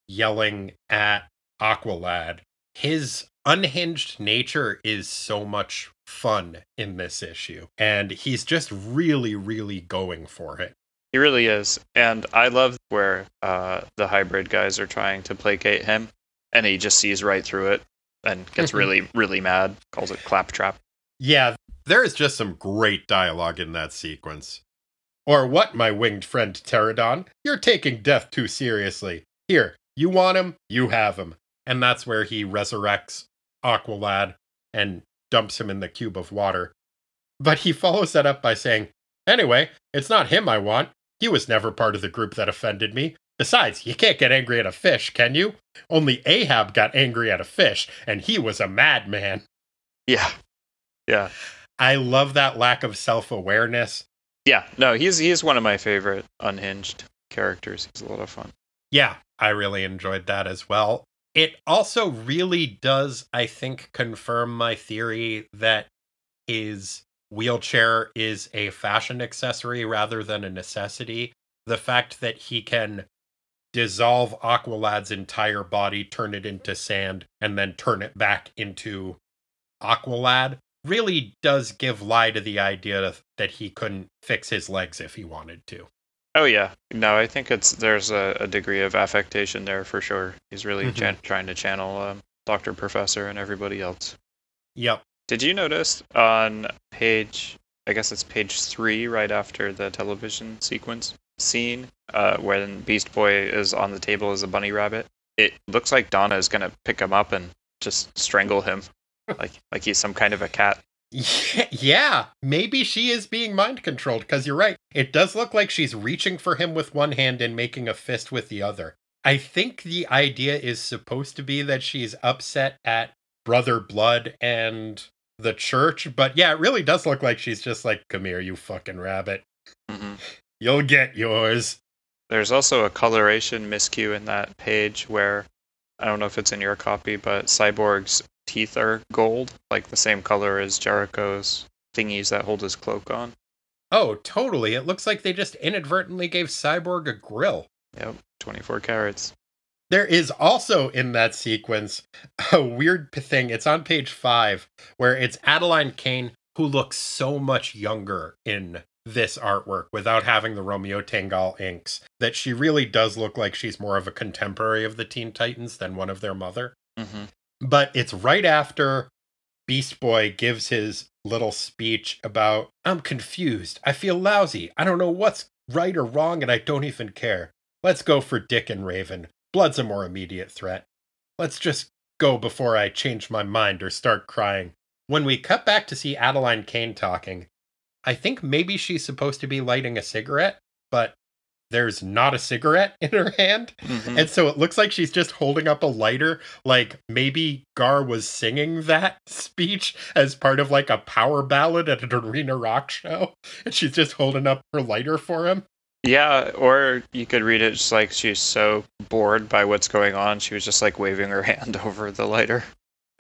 yelling at Aqualad. His unhinged nature is so much fun in this issue. And he's just really, really going for it. He really is. And I love where uh, the hybrid guys are trying to placate him, and he just sees right through it and gets really, really mad, calls it claptrap. Yeah, there is just some great dialogue in that sequence. Or what, my winged friend Pteradon? You're taking death too seriously. Here, you want him, you have him. And that's where he resurrects Aqualad and dumps him in the cube of water. But he follows that up by saying, Anyway, it's not him I want. He was never part of the group that offended me. Besides, you can't get angry at a fish, can you? Only Ahab got angry at a fish, and he was a madman. Yeah. Yeah. I love that lack of self awareness. Yeah, no, he's he's one of my favorite unhinged characters. He's a lot of fun. Yeah, I really enjoyed that as well. It also really does, I think, confirm my theory that his wheelchair is a fashion accessory rather than a necessity. The fact that he can dissolve Aqualad's entire body, turn it into sand, and then turn it back into Aqualad really does give lie to the idea that he couldn't fix his legs if he wanted to. Oh yeah, no, I think it's there's a, a degree of affectation there for sure. He's really mm-hmm. chan- trying to channel um, Doctor Professor and everybody else. Yep. Did you notice on page, I guess it's page three, right after the television sequence scene, uh, when Beast Boy is on the table as a bunny rabbit? It looks like Donna is gonna pick him up and just strangle him, like like he's some kind of a cat. Yeah, maybe she is being mind controlled because you're right. It does look like she's reaching for him with one hand and making a fist with the other. I think the idea is supposed to be that she's upset at Brother Blood and the church, but yeah, it really does look like she's just like, come here, you fucking rabbit. Mm-hmm. You'll get yours. There's also a coloration miscue in that page where I don't know if it's in your copy, but Cyborg's teeth are gold, like the same color as Jericho's thingies that hold his cloak on. Oh, totally. It looks like they just inadvertently gave Cyborg a grill. Yep, 24 carats. There is also in that sequence a weird thing. It's on page five, where it's Adeline Kane who looks so much younger in this artwork without having the Romeo Tanghal inks that she really does look like she's more of a contemporary of the Teen Titans than one of their mother. Mm-hmm. But it's right after Beast Boy gives his little speech about, I'm confused. I feel lousy. I don't know what's right or wrong, and I don't even care. Let's go for Dick and Raven. Blood's a more immediate threat. Let's just go before I change my mind or start crying. When we cut back to see Adeline Kane talking, I think maybe she's supposed to be lighting a cigarette, but there's not a cigarette in her hand. Mm-hmm. And so it looks like she's just holding up a lighter. Like maybe Gar was singing that speech as part of like a power ballad at an arena rock show. And she's just holding up her lighter for him. Yeah, or you could read it just like she's so bored by what's going on, she was just like waving her hand over the lighter.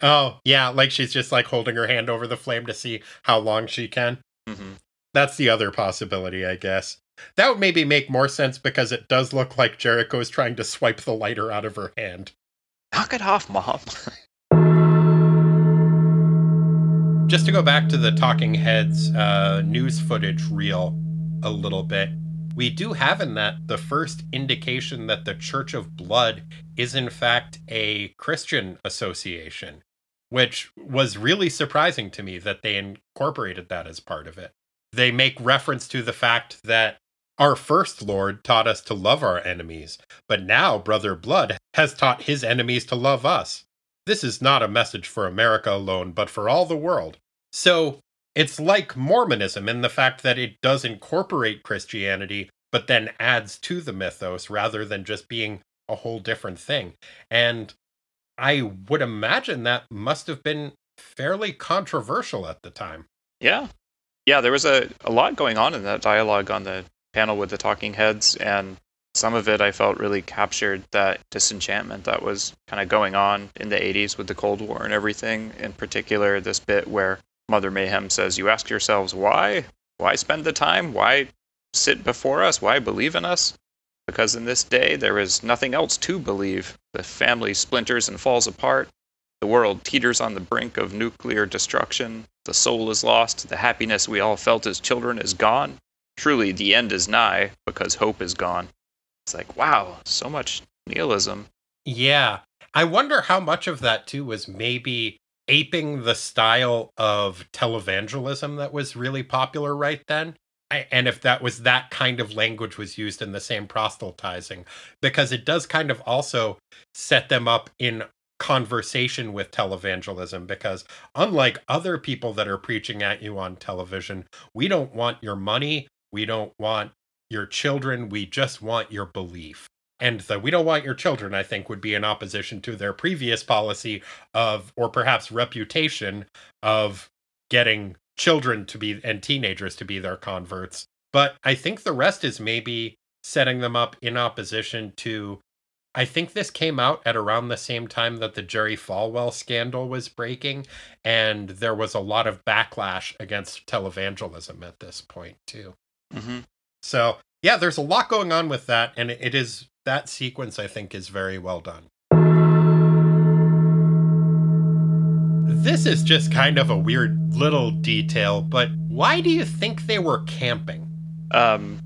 Oh, yeah, like she's just like holding her hand over the flame to see how long she can. Mm-hmm. That's the other possibility, I guess. That would maybe make more sense because it does look like Jericho is trying to swipe the lighter out of her hand. Knock it off, Mom. Just to go back to the Talking Heads uh, news footage reel a little bit, we do have in that the first indication that the Church of Blood is in fact a Christian association, which was really surprising to me that they incorporated that as part of it. They make reference to the fact that our first Lord taught us to love our enemies, but now Brother Blood has taught his enemies to love us. This is not a message for America alone, but for all the world. So, it's like Mormonism in the fact that it does incorporate Christianity, but then adds to the mythos rather than just being a whole different thing. And I would imagine that must have been fairly controversial at the time. Yeah. Yeah, there was a, a lot going on in that dialogue on the panel with the talking heads, and some of it I felt really captured that disenchantment that was kind of going on in the 80s with the Cold War and everything. In particular, this bit where Mother Mayhem says, You ask yourselves why? Why spend the time? Why sit before us? Why believe in us? Because in this day there is nothing else to believe. The family splinters and falls apart. The world teeters on the brink of nuclear destruction. The soul is lost. The happiness we all felt as children is gone. Truly, the end is nigh because hope is gone. It's like, wow, so much nihilism. Yeah. I wonder how much of that too was maybe aping the style of televangelism that was really popular right then. And if that was that kind of language was used in the same proselytizing, because it does kind of also set them up in conversation with televangelism because unlike other people that are preaching at you on television, we don't want your money, we don't want your children, we just want your belief. And the we don't want your children, I think, would be in opposition to their previous policy of, or perhaps reputation of getting children to be and teenagers to be their converts. But I think the rest is maybe setting them up in opposition to I think this came out at around the same time that the Jerry Falwell scandal was breaking, and there was a lot of backlash against televangelism at this point too. Mm-hmm. So yeah, there's a lot going on with that, and it is that sequence I think is very well done. This is just kind of a weird little detail, but why do you think they were camping? Um,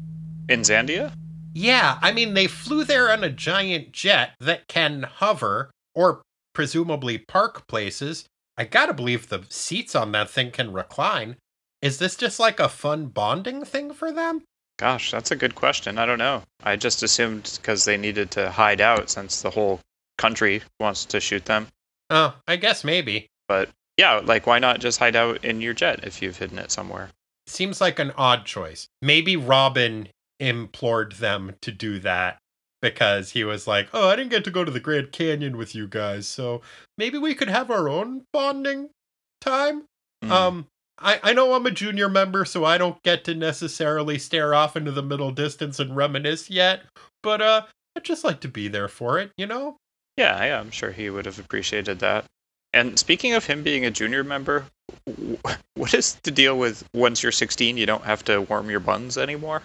in Zandia? Yeah, I mean, they flew there on a giant jet that can hover or presumably park places. I gotta believe the seats on that thing can recline. Is this just like a fun bonding thing for them? Gosh, that's a good question. I don't know. I just assumed because they needed to hide out since the whole country wants to shoot them. Oh, I guess maybe. But yeah, like why not just hide out in your jet if you've hidden it somewhere? Seems like an odd choice. Maybe Robin implored them to do that because he was like, "Oh, I didn't get to go to the Grand Canyon with you guys, so maybe we could have our own bonding time." Mm. Um I, I know I'm a junior member, so I don't get to necessarily stare off into the middle distance and reminisce yet, but uh I'd just like to be there for it, you know? Yeah, yeah, I'm sure he would have appreciated that. And speaking of him being a junior member, what is the deal with once you're 16, you don't have to warm your buns anymore?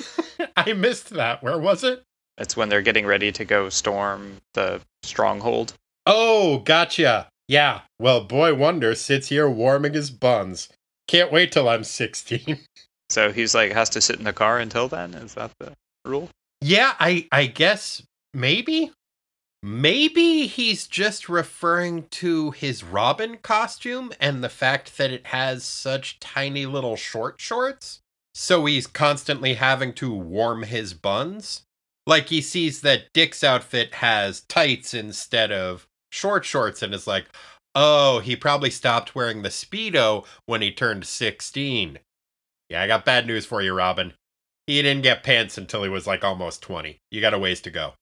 I missed that. Where was it? It's when they're getting ready to go storm the stronghold. Oh, gotcha. Yeah. Well, Boy Wonder sits here warming his buns. Can't wait till I'm 16. So he's like has to sit in the car until then. Is that the rule? Yeah, I I guess maybe. Maybe he's just referring to his Robin costume and the fact that it has such tiny little short shorts. So he's constantly having to warm his buns. Like he sees that Dick's outfit has tights instead of short shorts and is like, oh, he probably stopped wearing the Speedo when he turned 16. Yeah, I got bad news for you, Robin. He didn't get pants until he was like almost 20. You got a ways to go.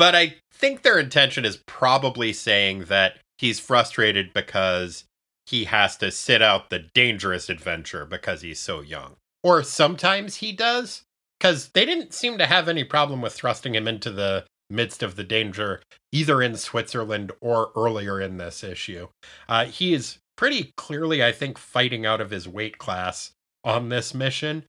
But I think their intention is probably saying that he's frustrated because he has to sit out the dangerous adventure because he's so young. Or sometimes he does, because they didn't seem to have any problem with thrusting him into the midst of the danger, either in Switzerland or earlier in this issue. Uh, he is pretty clearly, I think, fighting out of his weight class on this mission.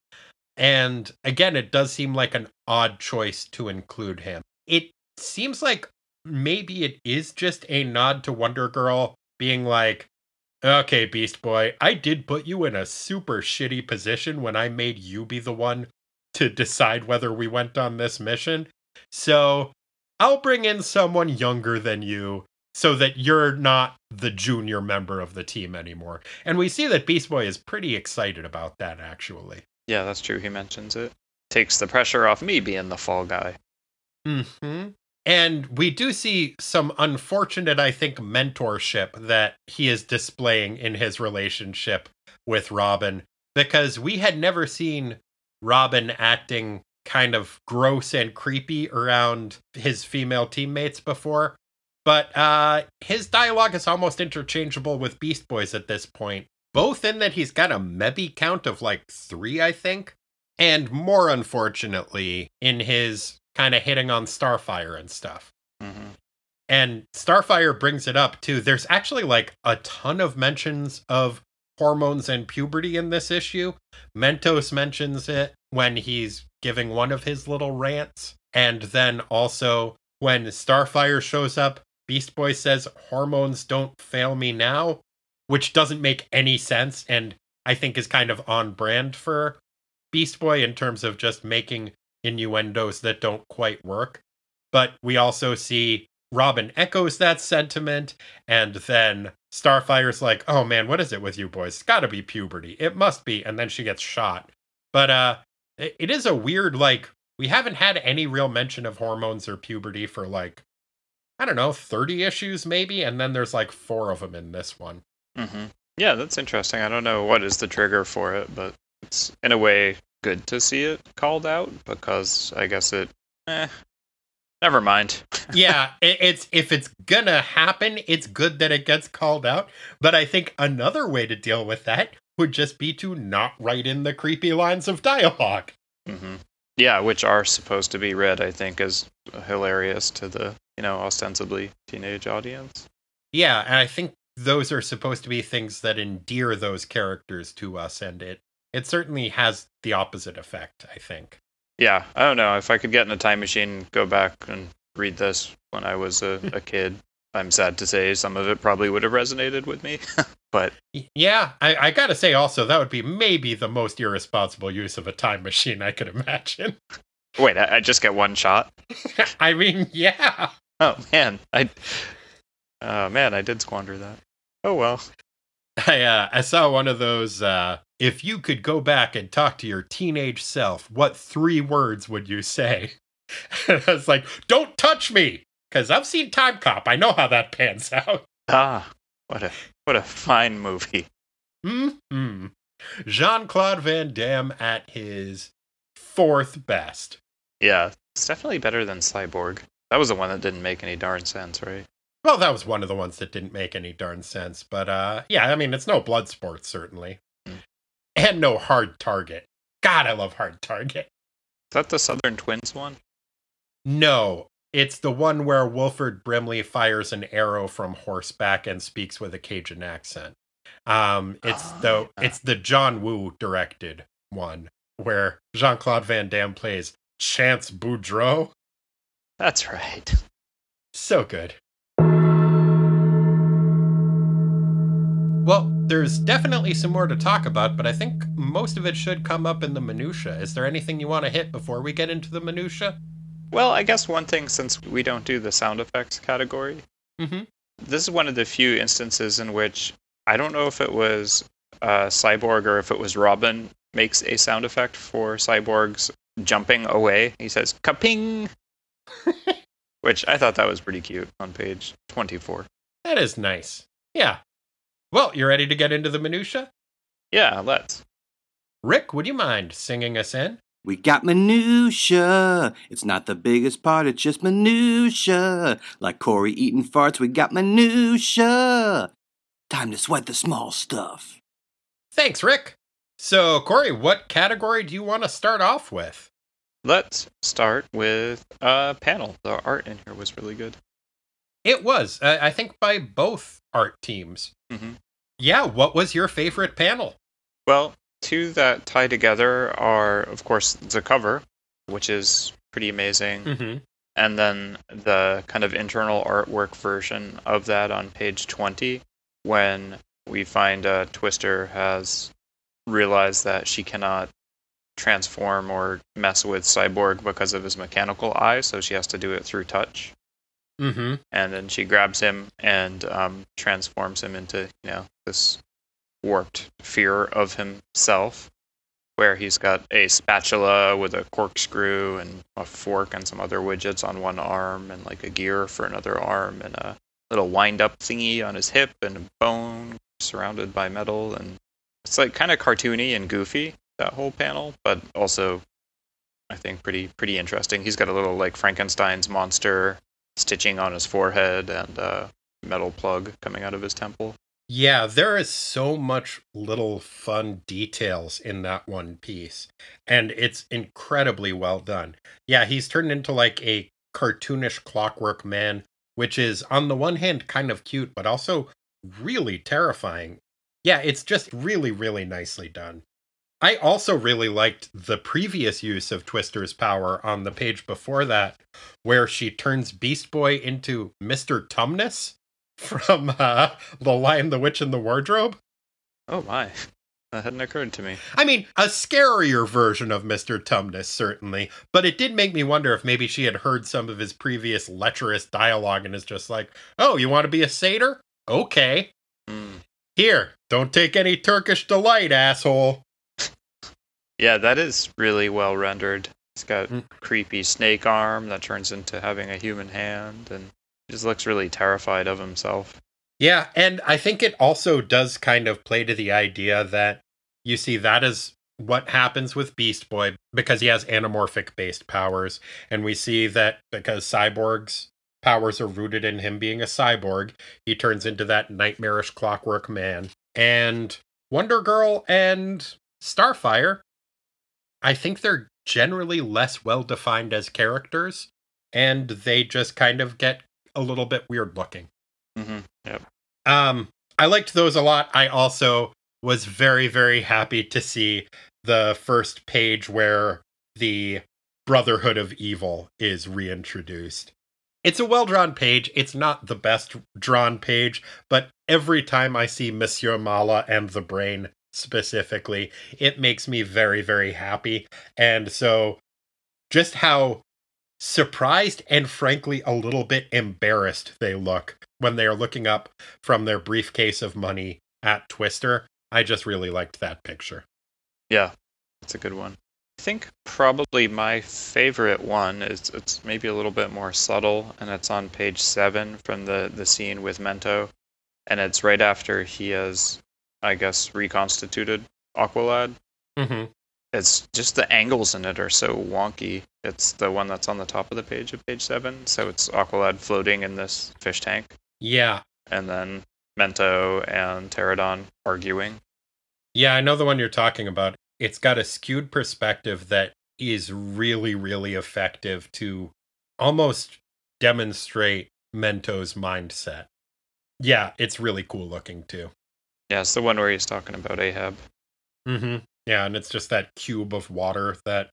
And again, it does seem like an odd choice to include him. It seems like maybe it is just a nod to Wonder Girl being like, Okay, Beast Boy, I did put you in a super shitty position when I made you be the one to decide whether we went on this mission. So I'll bring in someone younger than you so that you're not the junior member of the team anymore. And we see that Beast Boy is pretty excited about that, actually. Yeah, that's true. He mentions it. Takes the pressure off me being the fall guy. Hmm. And we do see some unfortunate, I think, mentorship that he is displaying in his relationship with Robin because we had never seen Robin acting kind of gross and creepy around his female teammates before. But uh, his dialogue is almost interchangeable with Beast Boys at this point, both in that he's got a maybe count of like three, I think, and more unfortunately, in his kind of hitting on Starfire and stuff. Mm-hmm. And Starfire brings it up too. There's actually like a ton of mentions of hormones and puberty in this issue. Mentos mentions it when he's giving one of his little rants. And then also when Starfire shows up, Beast Boy says, Hormones don't fail me now, which doesn't make any sense and I think is kind of on brand for Beast Boy in terms of just making innuendos that don't quite work. But we also see Robin echoes that sentiment, and then Starfire's like, "Oh man, what is it with you boys? It's got to be puberty. It must be." And then she gets shot. But uh, it is a weird like we haven't had any real mention of hormones or puberty for like I don't know, thirty issues maybe, and then there's like four of them in this one. Mm-hmm. Yeah, that's interesting. I don't know what is the trigger for it, but it's in a way good to see it called out because I guess it. Eh, Never mind. yeah, it, it's if it's gonna happen, it's good that it gets called out. But I think another way to deal with that would just be to not write in the creepy lines of dialog mm-hmm. Yeah, which are supposed to be read, I think, as hilarious to the you know ostensibly teenage audience. Yeah, and I think those are supposed to be things that endear those characters to us, and it it certainly has the opposite effect. I think yeah, I don't know if I could get in a time machine, go back and read this when I was a, a kid. I'm sad to say some of it probably would have resonated with me, but yeah, I, I, gotta say also that would be maybe the most irresponsible use of a time machine I could imagine. Wait, I, I just get one shot? I mean, yeah. Oh man, I oh man, I did squander that. Oh well. I uh, I saw one of those. Uh, if you could go back and talk to your teenage self, what three words would you say? I was like, "Don't touch me," because I've seen Time Cop. I know how that pans out. Ah, what a what a fine movie. Hmm. Jean Claude Van Damme at his fourth best. Yeah, it's definitely better than Cyborg. That was the one that didn't make any darn sense, right? Well, that was one of the ones that didn't make any darn sense. But uh, yeah, I mean, it's no blood sport, certainly. And no hard target. God, I love hard target. Is that the Southern Twins one? No, it's the one where Wilford Brimley fires an arrow from horseback and speaks with a Cajun accent. Um, it's oh, the yeah. it's the John Woo directed one where Jean Claude Van Damme plays Chance Boudreau. That's right. So good. Well, there's definitely some more to talk about, but I think most of it should come up in the minutia. Is there anything you want to hit before we get into the minutia? Well, I guess one thing since we don't do the sound effects category, mm-hmm. this is one of the few instances in which I don't know if it was uh, Cyborg or if it was Robin makes a sound effect for Cyborg's jumping away. He says "kaping," which I thought that was pretty cute on page twenty-four. That is nice. Yeah, well, you ready to get into the minutia? Yeah, let's. Rick, would you mind singing us in? We got minutia. It's not the biggest part, it's just minutia. Like Corey eating farts, we got minutia. Time to sweat the small stuff. Thanks, Rick. So, Corey, what category do you want to start off with? Let's start with a uh, panel. The art in here was really good. It was, uh, I think, by both art teams. Mm-hmm. Yeah, what was your favorite panel? Well, two that tie together are, of course, the cover, which is pretty amazing, mm-hmm. and then the kind of internal artwork version of that on page 20, when we find uh, Twister has realized that she cannot transform or mess with Cyborg because of his mechanical eye, so she has to do it through touch. Mm-hmm. And then she grabs him and um, transforms him into, you know, this warped fear of himself, where he's got a spatula with a corkscrew and a fork and some other widgets on one arm, and like a gear for another arm, and a little wind up thingy on his hip, and a bone surrounded by metal. And it's like kind of cartoony and goofy, that whole panel, but also I think pretty pretty interesting. He's got a little like Frankenstein's monster stitching on his forehead and uh, metal plug coming out of his temple. Yeah, there is so much little fun details in that one piece, and it's incredibly well done. Yeah, he's turned into like a cartoonish clockwork man, which is on the one hand kind of cute, but also really terrifying. Yeah, it's just really, really nicely done. I also really liked the previous use of Twister's power on the page before that, where she turns Beast Boy into Mr. Tumnus from uh, The Lion, the Witch, and the Wardrobe. Oh my. That hadn't occurred to me. I mean, a scarier version of Mr. Tumnus, certainly, but it did make me wonder if maybe she had heard some of his previous lecherous dialogue and is just like, oh, you want to be a satyr? Okay. Mm. Here, don't take any Turkish delight, asshole. Yeah, that is really well rendered. He's got Mm. creepy snake arm that turns into having a human hand, and just looks really terrified of himself. Yeah, and I think it also does kind of play to the idea that you see that is what happens with Beast Boy because he has anamorphic based powers. And we see that because Cyborg's powers are rooted in him being a cyborg, he turns into that nightmarish clockwork man. And Wonder Girl and Starfire, I think they're generally less well defined as characters, and they just kind of get a little bit weird looking. hmm Yep. Um, I liked those a lot. I also was very, very happy to see the first page where the Brotherhood of Evil is reintroduced. It's a well drawn page. It's not the best drawn page, but every time I see Monsieur Mallah and the Brain specifically, it makes me very, very happy. And so, just how surprised and frankly a little bit embarrassed they look when they are looking up from their briefcase of money at Twister. I just really liked that picture. Yeah, that's a good one. I think probably my favorite one is it's maybe a little bit more subtle, and it's on page seven from the the scene with Mento, and it's right after he has, I guess, reconstituted Aqualad. Mm-hmm. It's just the angles in it are so wonky. It's the one that's on the top of the page of page seven. So it's Aqualad floating in this fish tank, Yeah. and then Mento and Pteradon arguing. Yeah, I know the one you're talking about. It's got a skewed perspective that is really, really effective to almost demonstrate Mento's mindset. Yeah, it's really cool looking too. Yeah, it's the one where he's talking about Ahab. Mm-hmm. Yeah, and it's just that cube of water that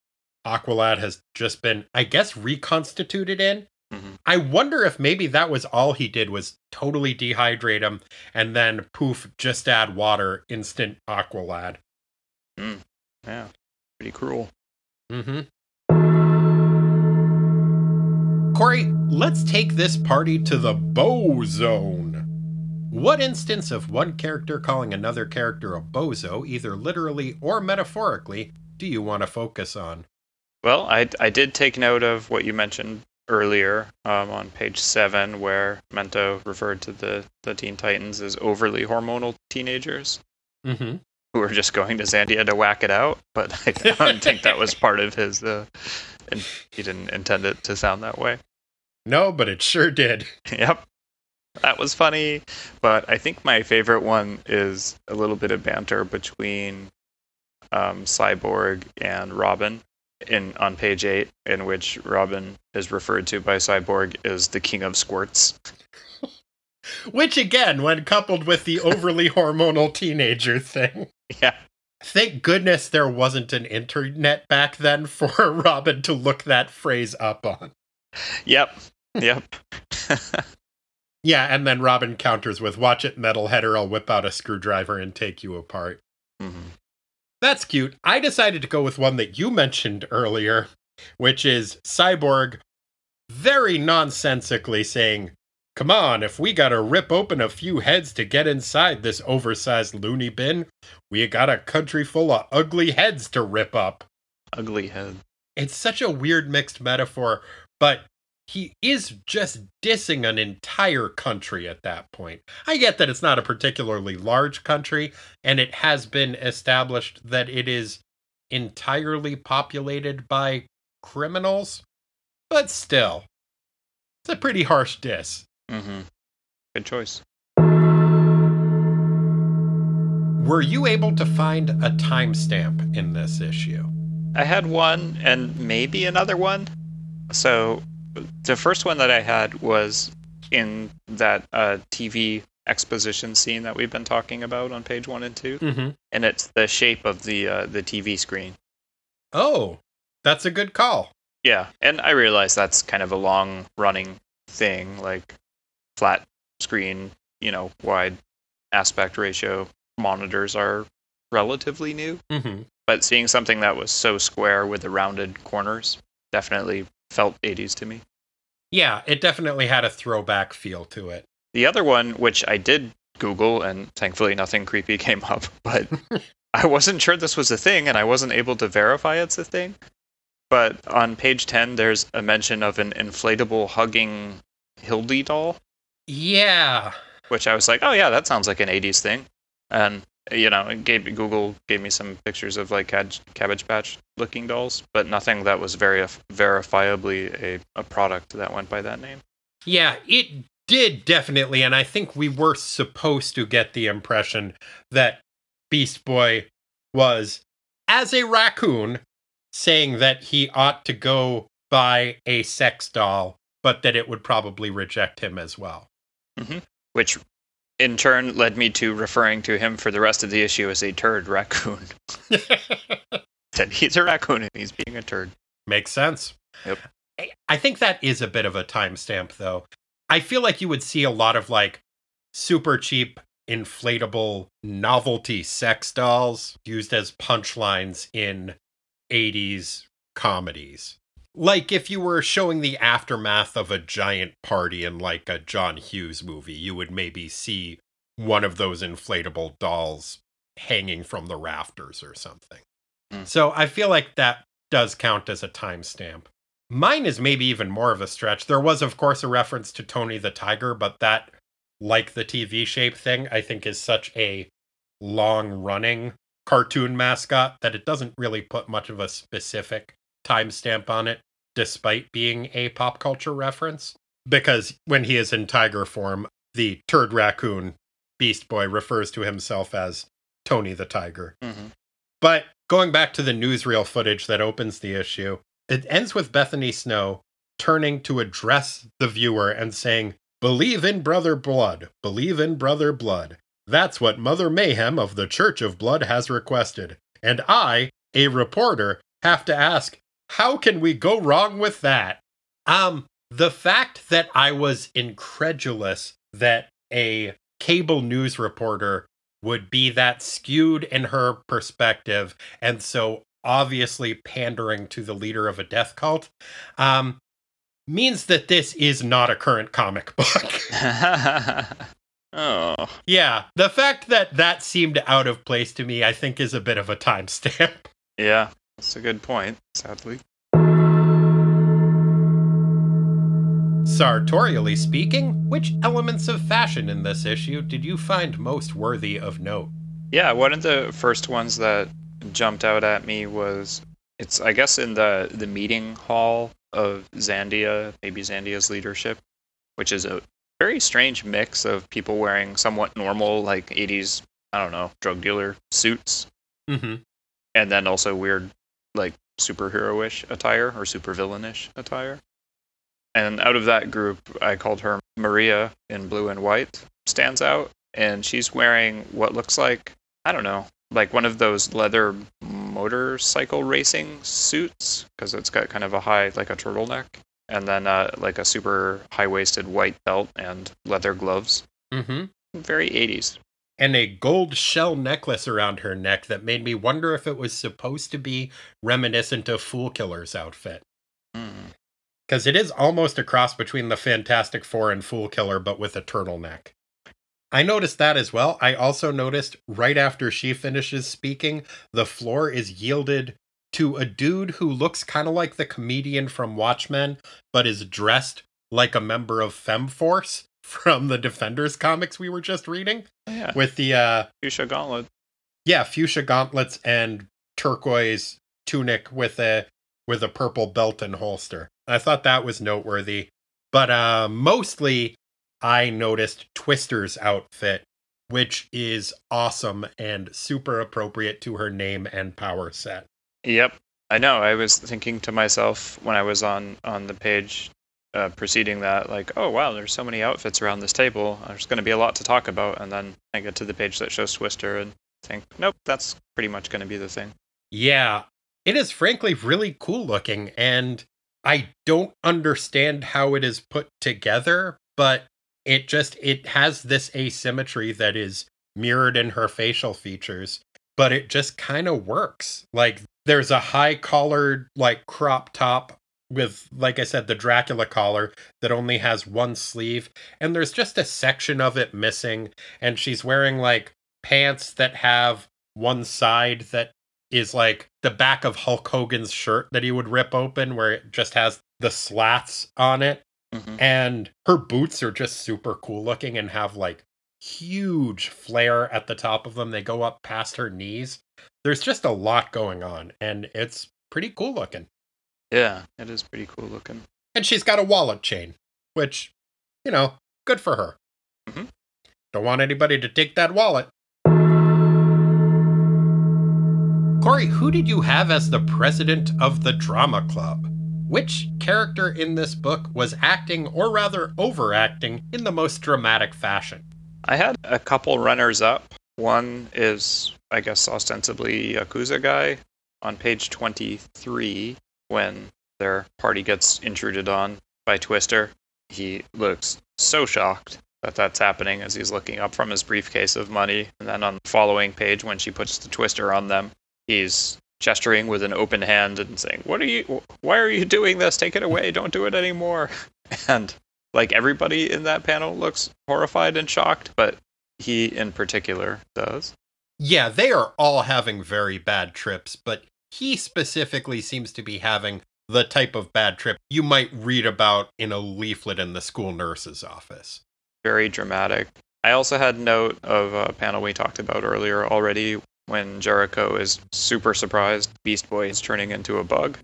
Aqualad has just been, I guess, reconstituted in. Mhm. I wonder if maybe that was all he did was totally dehydrate him and then poof, just add water, instant Aqualad. Yeah, pretty cruel. Mm-hmm. Corey, let's take this party to the Bow Zone. What instance of one character calling another character a bozo, either literally or metaphorically, do you want to focus on? Well, I, I did take note of what you mentioned earlier um, on page seven, where Mento referred to the, the Teen Titans as overly hormonal teenagers Mm-hmm. who were just going to Zandia to whack it out. But I don't think that was part of his. Uh, and he didn't intend it to sound that way. No, but it sure did. yep. That was funny. But I think my favorite one is a little bit of banter between um, Cyborg and Robin in on page eight, in which Robin is referred to by Cyborg as the king of squirts. Which, again, when coupled with the overly hormonal teenager thing, Yeah. thank goodness there wasn't an internet back then for Robin to look that phrase up on. Yep. Yep. Yeah, and then Robin counters with, Watch it, metalhead, or I'll whip out a screwdriver and take you apart. Mhm. That's cute. I decided to go with one that you mentioned earlier, which is Cyborg very nonsensically saying, Come on, if we gotta rip open a few heads to get inside this oversized loony bin, we got a country full of ugly heads to rip up. Ugly head. It's such a weird mixed metaphor, but he is just dissing an entire country at that point. I get that it's not a particularly large country, and it has been established that it is entirely populated by criminals, but still. It's a pretty harsh diss. Mm-hmm. Good choice. Were you able to find a timestamp in this issue? I had one and maybe another one. So the first one that I had was in that uh, TV exposition scene that we've been talking about on page one and 2 Mm-hmm. and it's the shape of the uh, the TV screen. Oh, that's a good call. Yeah, and I realize that's kind of a long running thing, like flat screen, you know, wide aspect ratio monitors are relatively new. Mm-hmm. But seeing something that was so square with the rounded corners definitely felt 80s to me. Yeah, it definitely had a throwback feel to it. The other one, which I did Google, and thankfully nothing creepy came up, but I wasn't sure this was a thing, and I wasn't able to verify it's a thing. But on page 10, there's a mention of an inflatable hugging Hildy doll, Yeah. which I was like, oh yeah, that sounds like an 80s thing. And, you know, it gave, Google gave me some pictures of like Cab- Cabbage Patch looking dolls, but nothing that was very verifiably a, a product that went by that name. Yeah, it did definitely. And I think we were supposed to get the impression that Beast Boy was, as a raccoon, saying that he ought to go buy a sex doll, but that it would probably reject him as well. Mm-hmm. which in turn led me to referring to him for the rest of the issue as a turd raccoon. That he's a raccoon and he's being a turd. Makes sense. Yep. I- I think that is a bit of a timestamp, though. I feel like you would see a lot of like super cheap, inflatable novelty sex dolls used as punchlines in 80s comedies. Like if you were showing the aftermath of a giant party in like a John Hughes movie, you would maybe see one of those inflatable dolls hanging from the rafters or something. Mm. So I feel like that does count as a timestamp. Mine is maybe even more of a stretch. There was, of course, a reference to Tony the Tiger, but that, like the TV shape thing, I think is such a long running cartoon mascot that it doesn't really put much of a specific timestamp on it, despite being a pop culture reference. Because when he is in tiger form, the turd raccoon Beast Boy refers to himself as Tony the Tiger. Mm-hmm. But going back to the newsreel footage that opens the issue, it ends with Bethany Snow turning to address the viewer and saying, Believe in Brother Blood. Believe in Brother Blood. That's what Mother Mayhem of the Church of Blood has requested. And I, a reporter, have to ask, how can we go wrong with that? Um, the fact that I was incredulous that a cable news reporter would be that skewed in her perspective and so obviously pandering to the leader of a death cult um, means that this is not a current comic book. oh, yeah, the fact that that seemed out of place to me, I think, is a bit of a timestamp. yeah, that's a good point, sadly. Sartorially speaking, which elements of fashion in this issue did you find most worthy of note? Yeah, one of the first ones that jumped out at me was it's I guess in the the meeting hall of Zandia, maybe Zandia's leadership, which is a very strange mix of people wearing somewhat normal like 80s, I don't know, drug dealer suits Mm-hmm. and then also weird like superhero-ish attire or supervillainish attire. And out of that group, I called her Maria in blue and white stands out and she's wearing what looks like I don't know, like one of those leather motorcycle racing suits because it's got kind of a high like a turtleneck and then uh, like a super high-waisted white belt and leather gloves. Mm-hmm. Very 80s. And a gold shell necklace around her neck that made me wonder if it was supposed to be reminiscent of Fool Killer's outfit. Mm. Because it is almost a cross between the Fantastic Four and Fool Killer, but with a turtleneck. I noticed that as well. I also noticed right after she finishes speaking, the floor is yielded to a dude who looks kind of like the comedian from Watchmen, but is dressed like a member of FemForce from the Defenders comics we were just reading. Yeah. With the uh Fuchsia Gauntlet. yeah, fuchsia gauntlets and turquoise tunic with a with a purple belt and holster. I thought that was noteworthy. But uh, mostly, I noticed Twister's outfit, which is awesome and super appropriate to her name and power set. Yep, I know. I was thinking to myself when I was on on the page uh, preceding that, like, oh wow, there's so many outfits around this table. There's going to be a lot to talk about, and then I get to the page that shows Twister and think, nope, that's pretty much going to be the thing. Yeah, it is frankly really cool looking, and I don't understand how it is put together, but it just it has this asymmetry that is mirrored in her facial features, but it just kind of works. Like there's a high collared like crop top with like I said the Dracula collar that only has one sleeve and there's just a section of it missing and she's wearing like pants that have one side that is like the back of Hulk Hogan's shirt that he would rip open where it just has the slats on it Mm-hmm. and her boots are just super cool looking and have like huge flare at the top of them. They go up past her knees. There's just a lot going on and it's pretty cool looking Yeah, it is pretty cool looking. and she's got a wallet chain which you know good for her Mhm. don't want anybody to take that wallet corey who did you have as the president of the drama club which character in this book was acting or rather overacting in the most dramatic fashion I had a couple runners up. One is, I guess, ostensibly Yakuza guy on page 23 when their party gets intruded on by Twister. He looks so shocked that that's happening as he's looking up from his briefcase of money. And then on the following page, when she puts the Twister on them, he's gesturing with an open hand and saying, "What are you? Why are you doing this? Take it away! Don't do it anymore!" And like everybody in that panel looks horrified and shocked, but he in particular does. Yeah, they are all having very bad trips, but he specifically seems to be having the type of bad trip you might read about in a leaflet in the school nurse's office. Very dramatic. I also had note of a panel we talked about earlier already when Jericho is super surprised Beast Boy is turning into a bug.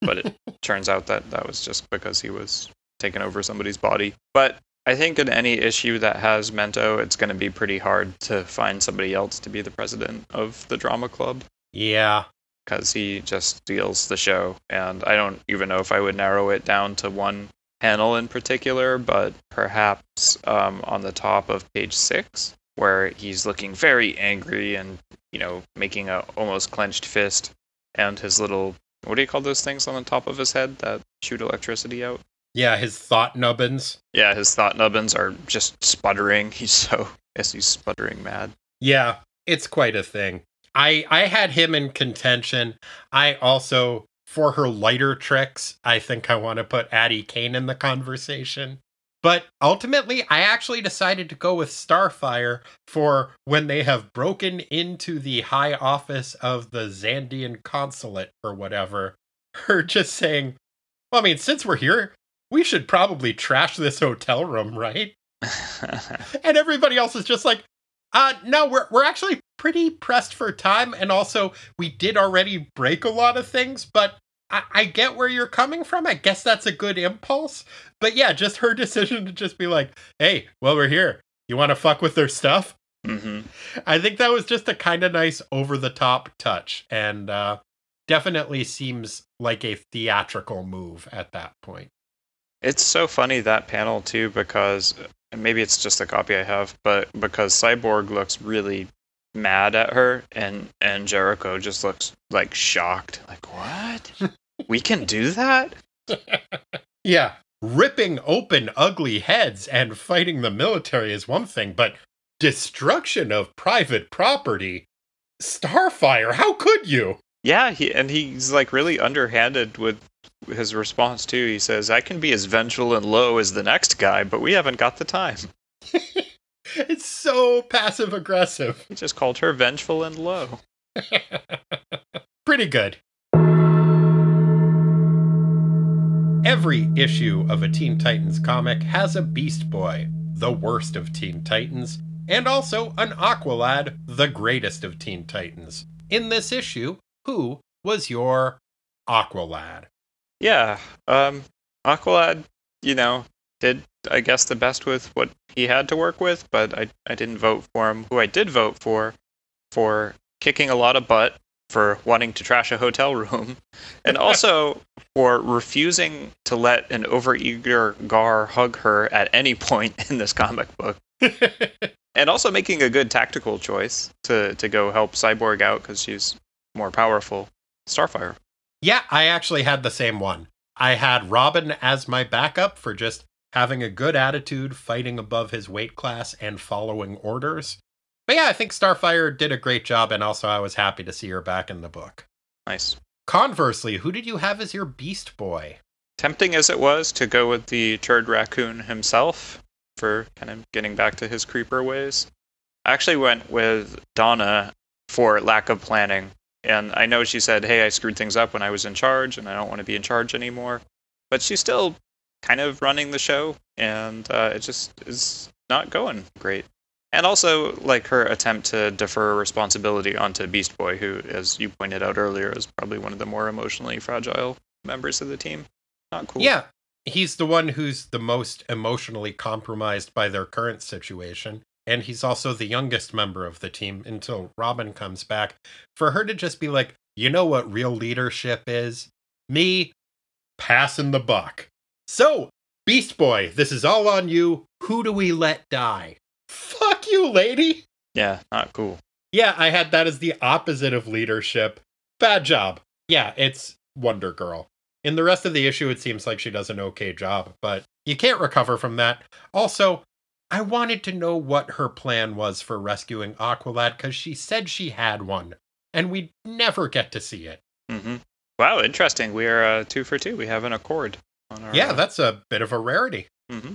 But it turns out that that was just because he was taking over somebody's body. But I think in any issue that has Mento, it's going to be pretty hard to find somebody else to be the president of the drama club. Yeah. Because he just steals the show. And I don't even know if I would narrow it down to one panel in particular, but perhaps um, on the top of page six, where he's looking very angry and you know making a almost clenched fist, and his little what do you call those things on the top of his head that shoot electricity out? Yeah, his thought nubbins. Yeah, his thought nubbins are just sputtering. He's so yes, he's sputtering mad. Yeah, it's quite a thing. I I had him in contention. I also for her lighter tricks, I think I want to put Addie Kane in the conversation. But ultimately, I actually decided to go with Starfire for when they have broken into the high office of the Zandian consulate or whatever. Her just saying, well, I mean, since we're here, we should probably trash this hotel room, right? and everybody else is just like, uh, no, we're we're actually pretty pressed for time, and also we did already break a lot of things, but I, I get where you're coming from. I guess that's a good impulse. But yeah, just her decision to just be like, hey, well, we're here. You want to fuck with their stuff? hmm I think that was just a kind of nice over the top touch, and uh, definitely seems like a theatrical move at that point. It's so funny that panel too because and maybe it's just the copy I have, but because Cyborg looks really mad at her and and Jericho just looks like shocked. Like, "What? we can do that?" Yeah, ripping open ugly heads and fighting the military is one thing, but destruction of private property, Starfire, how could you? Yeah, he and he's like really underhanded with his response too. He says, "I can be as vengeful and low as the next guy, but we haven't got the time." It's so passive aggressive. He just called her vengeful and low. Pretty good. Every issue of a Teen Titans comic has a Beast Boy, the worst of Teen Titans, and also an Aqualad, the greatest of Teen Titans. In this issue, who was your Aqualad? Yeah, um, Aqualad, you know, did, I guess, the best with what he had to work with, but I, I didn't vote for him. Who I did vote for, for kicking a lot of butt, for wanting to trash a hotel room, and also for refusing to let an overeager Gar hug her at any point in this comic book. and also making a good tactical choice to, to go help Cyborg out because she's more powerful. Starfire. Yeah, I actually had the same one. I had Robin as my backup for just having a good attitude, fighting above his weight class, and following orders. But yeah, I think Starfire did a great job, and also I was happy to see her back in the book. Nice. Conversely, who did you have as your Beast Boy? Tempting as it was to go with the turd raccoon himself for kind of getting back to his creeper ways, I actually went with Donna for lack of planning. And I know she said, hey, I screwed things up when I was in charge, and I don't want to be in charge anymore. But she's still kind of running the show, and uh, it just is not going great. And also, like her attempt to defer responsibility onto Beast Boy, who, as you pointed out earlier, is probably one of the more emotionally fragile members of the team. Not cool. Yeah, he's the one who's the most emotionally compromised by their current situation. And he's also the youngest member of the team until Robin comes back. For her to just be like, you know what real leadership is? Me passing the buck. So, Beast Boy, this is all on you. Who do we let die? Fuck you, lady. Yeah, not cool. Yeah, I had that as the opposite of leadership. Bad job. Yeah, it's Wonder Girl. In the rest of the issue, it seems like she does an okay job, but you can't recover from that. Also, I wanted to know what her plan was for rescuing Aqualad because she said she had one, and we'd never get to see it. Mm-hmm. Wow, interesting. We are uh, two for two. We have an accord. On our, yeah, uh, that's a bit of a rarity. Mm-hmm.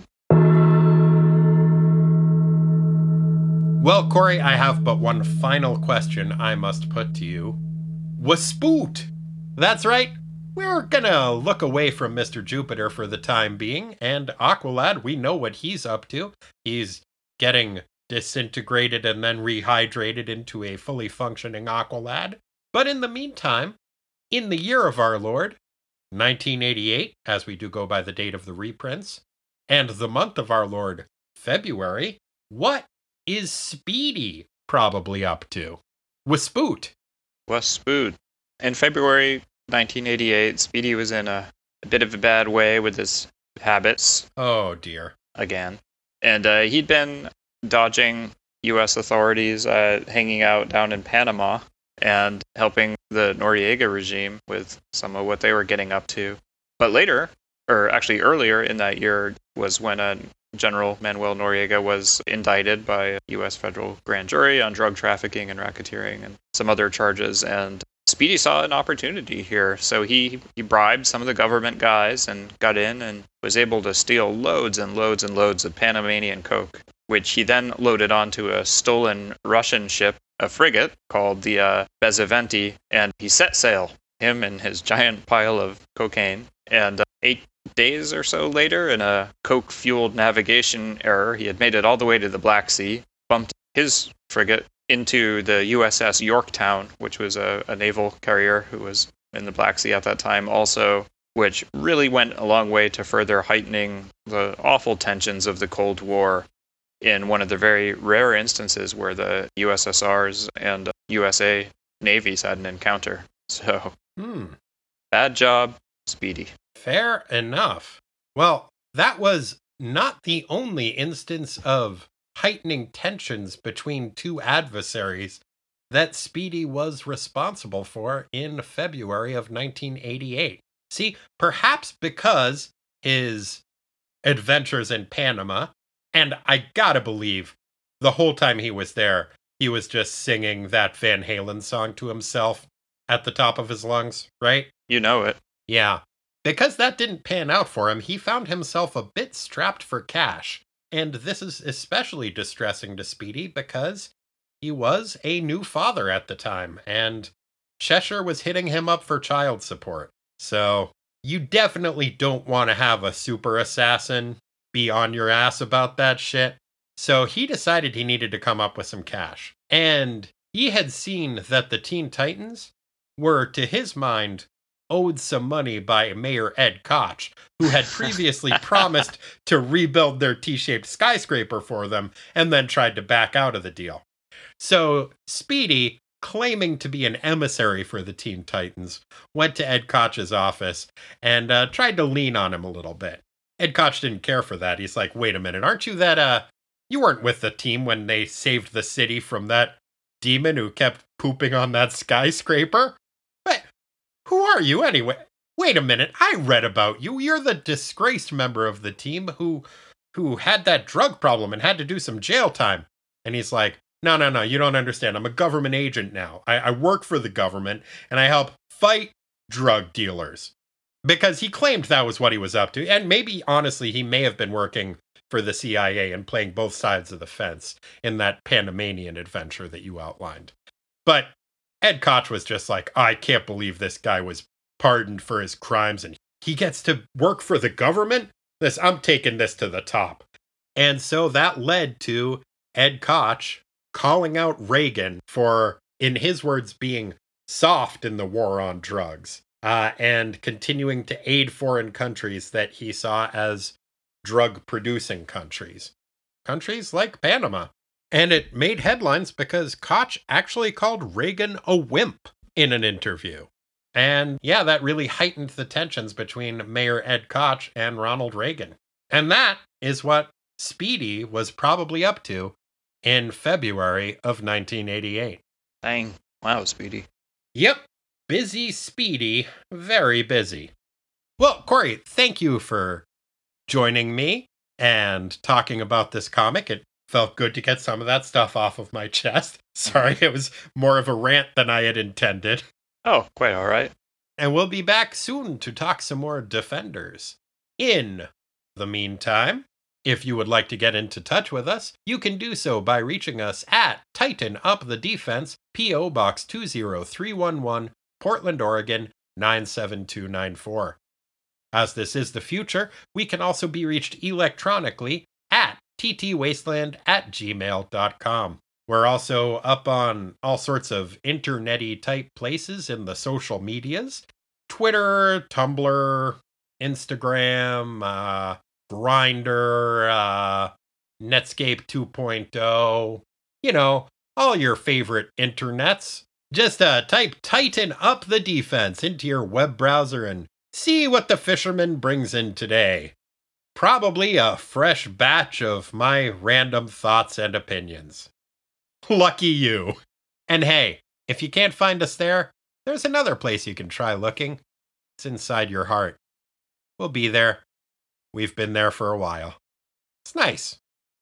Well, Corey, I have but one final question I must put to you. Waspoot! That's right. We're gonna look away from Mr. Jupiter for the time being, and Aqualad, we know what he's up to. He's getting disintegrated and then rehydrated into a fully functioning Aqualad. But in the meantime, in the year of our Lord, 1988, as we do go by the date of the reprints, and the month of our Lord, February, what is Speedy probably up to? Waspoot. Waspoot. In February 1988, Speedy was in a, a, bit of a bad way with his habits. Oh, dear. Again. And uh, he'd been dodging U.S. authorities, uh, hanging out down in Panama, and helping the Noriega regime with some of what they were getting up to. But later, or actually earlier in that year, was when a General Manuel Noriega was indicted by a U.S. federal grand jury on drug trafficking and racketeering and some other charges. And Speedy saw an opportunity here, so he, he bribed some of the government guys and got in and was able to steal loads and loads and loads of Panamanian coke, which he then loaded onto a stolen Russian ship, a frigate called the uh, Bezaventi, and he set sail, him and his giant pile of cocaine. And uh, eight days or so later, in a coke fueled navigation error, he had made it all the way to the Black Sea, bumped his frigate into the USS Yorktown, which was a, a, naval carrier who was in the Black Sea at that time, also, which really went a long way to further heightening the awful tensions of the Cold War in one of the very rare instances where the USSRs and USA navies had an encounter. So, hmm. bad job, Speedy. Fair enough. Well, that was not the only instance of heightening tensions between two adversaries that Speedy was responsible for in February of 1988. See, perhaps because his adventures in Panama, and I gotta believe the whole time he was there, he was just singing that Van Halen song to himself at the top of his lungs, right? You know it. Yeah. Because that didn't pan out for him, he found himself a bit strapped for cash. And this is especially distressing to Speedy because he was a new father at the time, and Cheshire was hitting him up for child support. So you definitely don't want to have a super assassin be on your ass about that shit. So he decided he needed to come up with some cash. And he had seen that the Teen Titans were, to his mind, owed some money by Mayor Ed Koch, who had previously promised to rebuild their T shaped skyscraper for them and then tried to back out of the deal. So Speedy, claiming to be an emissary for the Teen Titans, went to Ed Koch's office and uh, tried to lean on him a little bit. Ed Koch didn't care for that. He's like, wait a minute, aren't you that, uh, you weren't with the team when they saved the city from that demon who kept pooping on that skyscraper? Who are you anyway? Wait a minute, I read about you. You're the disgraced member of the team who who had that drug problem and had to do some jail time. And he's like, no, no, no, you don't understand. I'm a government agent now. I, I work for the government and I help fight drug dealers. Because he claimed that was what he was up to. And maybe, honestly, he may have been working for the CIA and playing both sides of the fence in that Panamanian adventure that you outlined. But Ed Koch was just like, I can't believe this guy was pardoned for his crimes and he gets to work for the government. This I'm taking this to the top. And so that led to Ed Koch calling out Reagan for, in his words, being soft in the war on drugs uh, and continuing to aid foreign countries that he saw as drug producing countries. Countries like Panama. And it made headlines because Koch actually called Reagan a wimp in an interview. And yeah, that really heightened the tensions between Mayor Ed Koch and Ronald Reagan. And that is what Speedy was probably up to in February of 1988. Dang. Wow, Speedy. Yep. Busy Speedy. Very busy. Well, Corey, thank you for joining me and talking about this comic. It felt good to get some of that stuff off of my chest. Sorry, it was more of a rant than I had intended. Oh, quite all right. And we'll be back soon to talk some more Defenders. In the meantime, if you would like to get into touch with us, you can do so by reaching us at Tighten Up the Defense, P.O. Box 20311, Portland, Oregon 97294. As this is the future, we can also be reached electronically ttwasteland at gmail.com. We're also up on all sorts of internety type places in the social medias Twitter, Tumblr, Instagram, uh, Grindr, uh, Netscape 2.0, you know, all your favorite internets. Just uh, type Tighten Up the Defense into your web browser and see what the fisherman brings in today. Probably a fresh batch of my random thoughts and opinions. Lucky you. And hey, if you can't find us there, there's another place you can try looking. It's inside your heart. We'll be there. We've been there for a while. It's nice.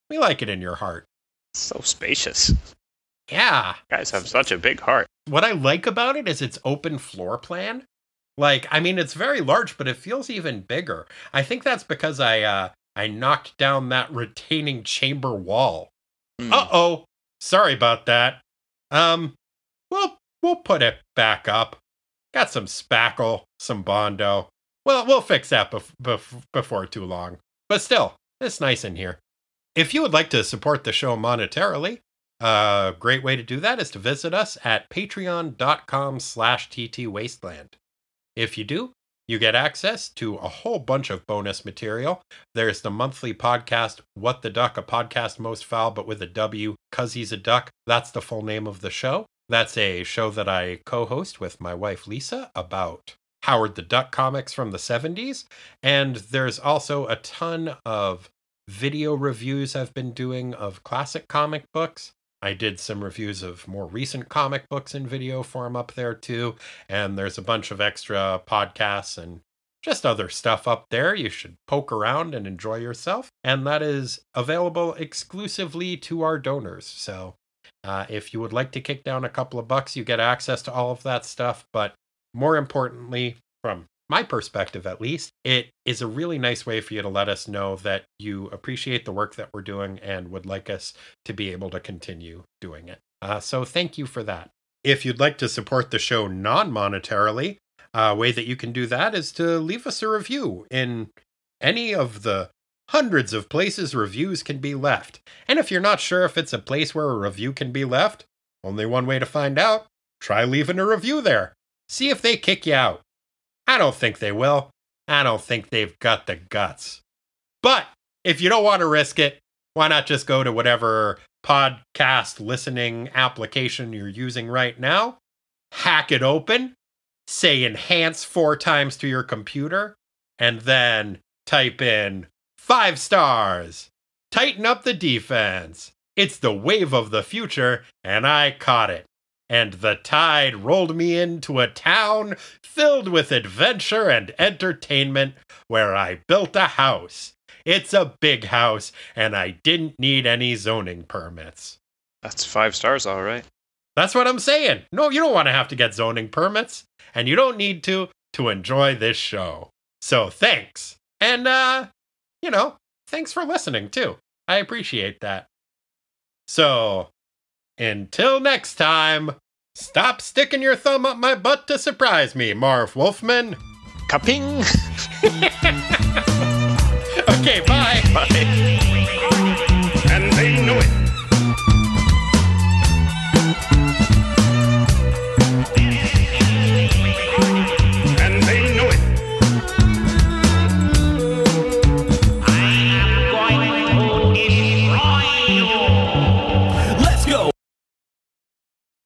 We like it in your heart. So spacious. Yeah. You guys have such a big heart. What I like about it is its open floor plan. Like, I mean, it's very large, but it feels even bigger. I think that's because I uh I knocked down that retaining chamber wall. Hmm. Uh oh. Sorry about that. Um, we'll we'll put it back up. Got some spackle, some bondo. Well, we'll fix that bef- bef- before too long. But still, it's nice in here. If you would like to support the show monetarily, a great way to do that is to visit us at patreon.com slash ttwasteland. If you do, you get access to a whole bunch of bonus material. There's the monthly podcast, What the Duck, a podcast most foul, but with a W, cause he's a duck. That's the full name of the show. That's a show that I co host with my wife Lisa about Howard the Duck comics from the 70s. And there's also a ton of video reviews I've been doing of classic comic books. I did some reviews of more recent comic books in video form up there too. And there's a bunch of extra podcasts and just other stuff up there. You should poke around and enjoy yourself. And that is available exclusively to our donors. So uh, if you would like to kick down a couple of bucks, you get access to all of that stuff. But more importantly, from my perspective at least, it is a really nice way for you to let us know that you appreciate the work that we're doing and would like us to be able to continue doing it. Uh, so thank you for that. If you'd like to support the show non monetarily, a way that you can do that is to leave us a review in any of the hundreds of places reviews can be left. And if you're not sure if it's a place where a review can be left, only one way to find out try leaving a review there. See if they kick you out. I don't think they will. I don't think they've got the guts. But if you don't want to risk it, why not just go to whatever podcast listening application you're using right now, hack it open, say enhance four times to your computer, and then type in five stars. Tighten up the defense. It's the wave of the future, and I caught it. And the tide rolled me into a town filled with adventure and entertainment where I built a house. It's a big house, and I didn't need any zoning permits. That's five stars, all right. That's what I'm saying. No, you don't want to have to get zoning permits, and you don't need to to enjoy this show. So thanks. And uh, you know, thanks for listening too. I appreciate that. So, until next time, stop sticking your thumb up my butt to surprise me, Marv Wolfman. Kaping! Okay, bye. Bye.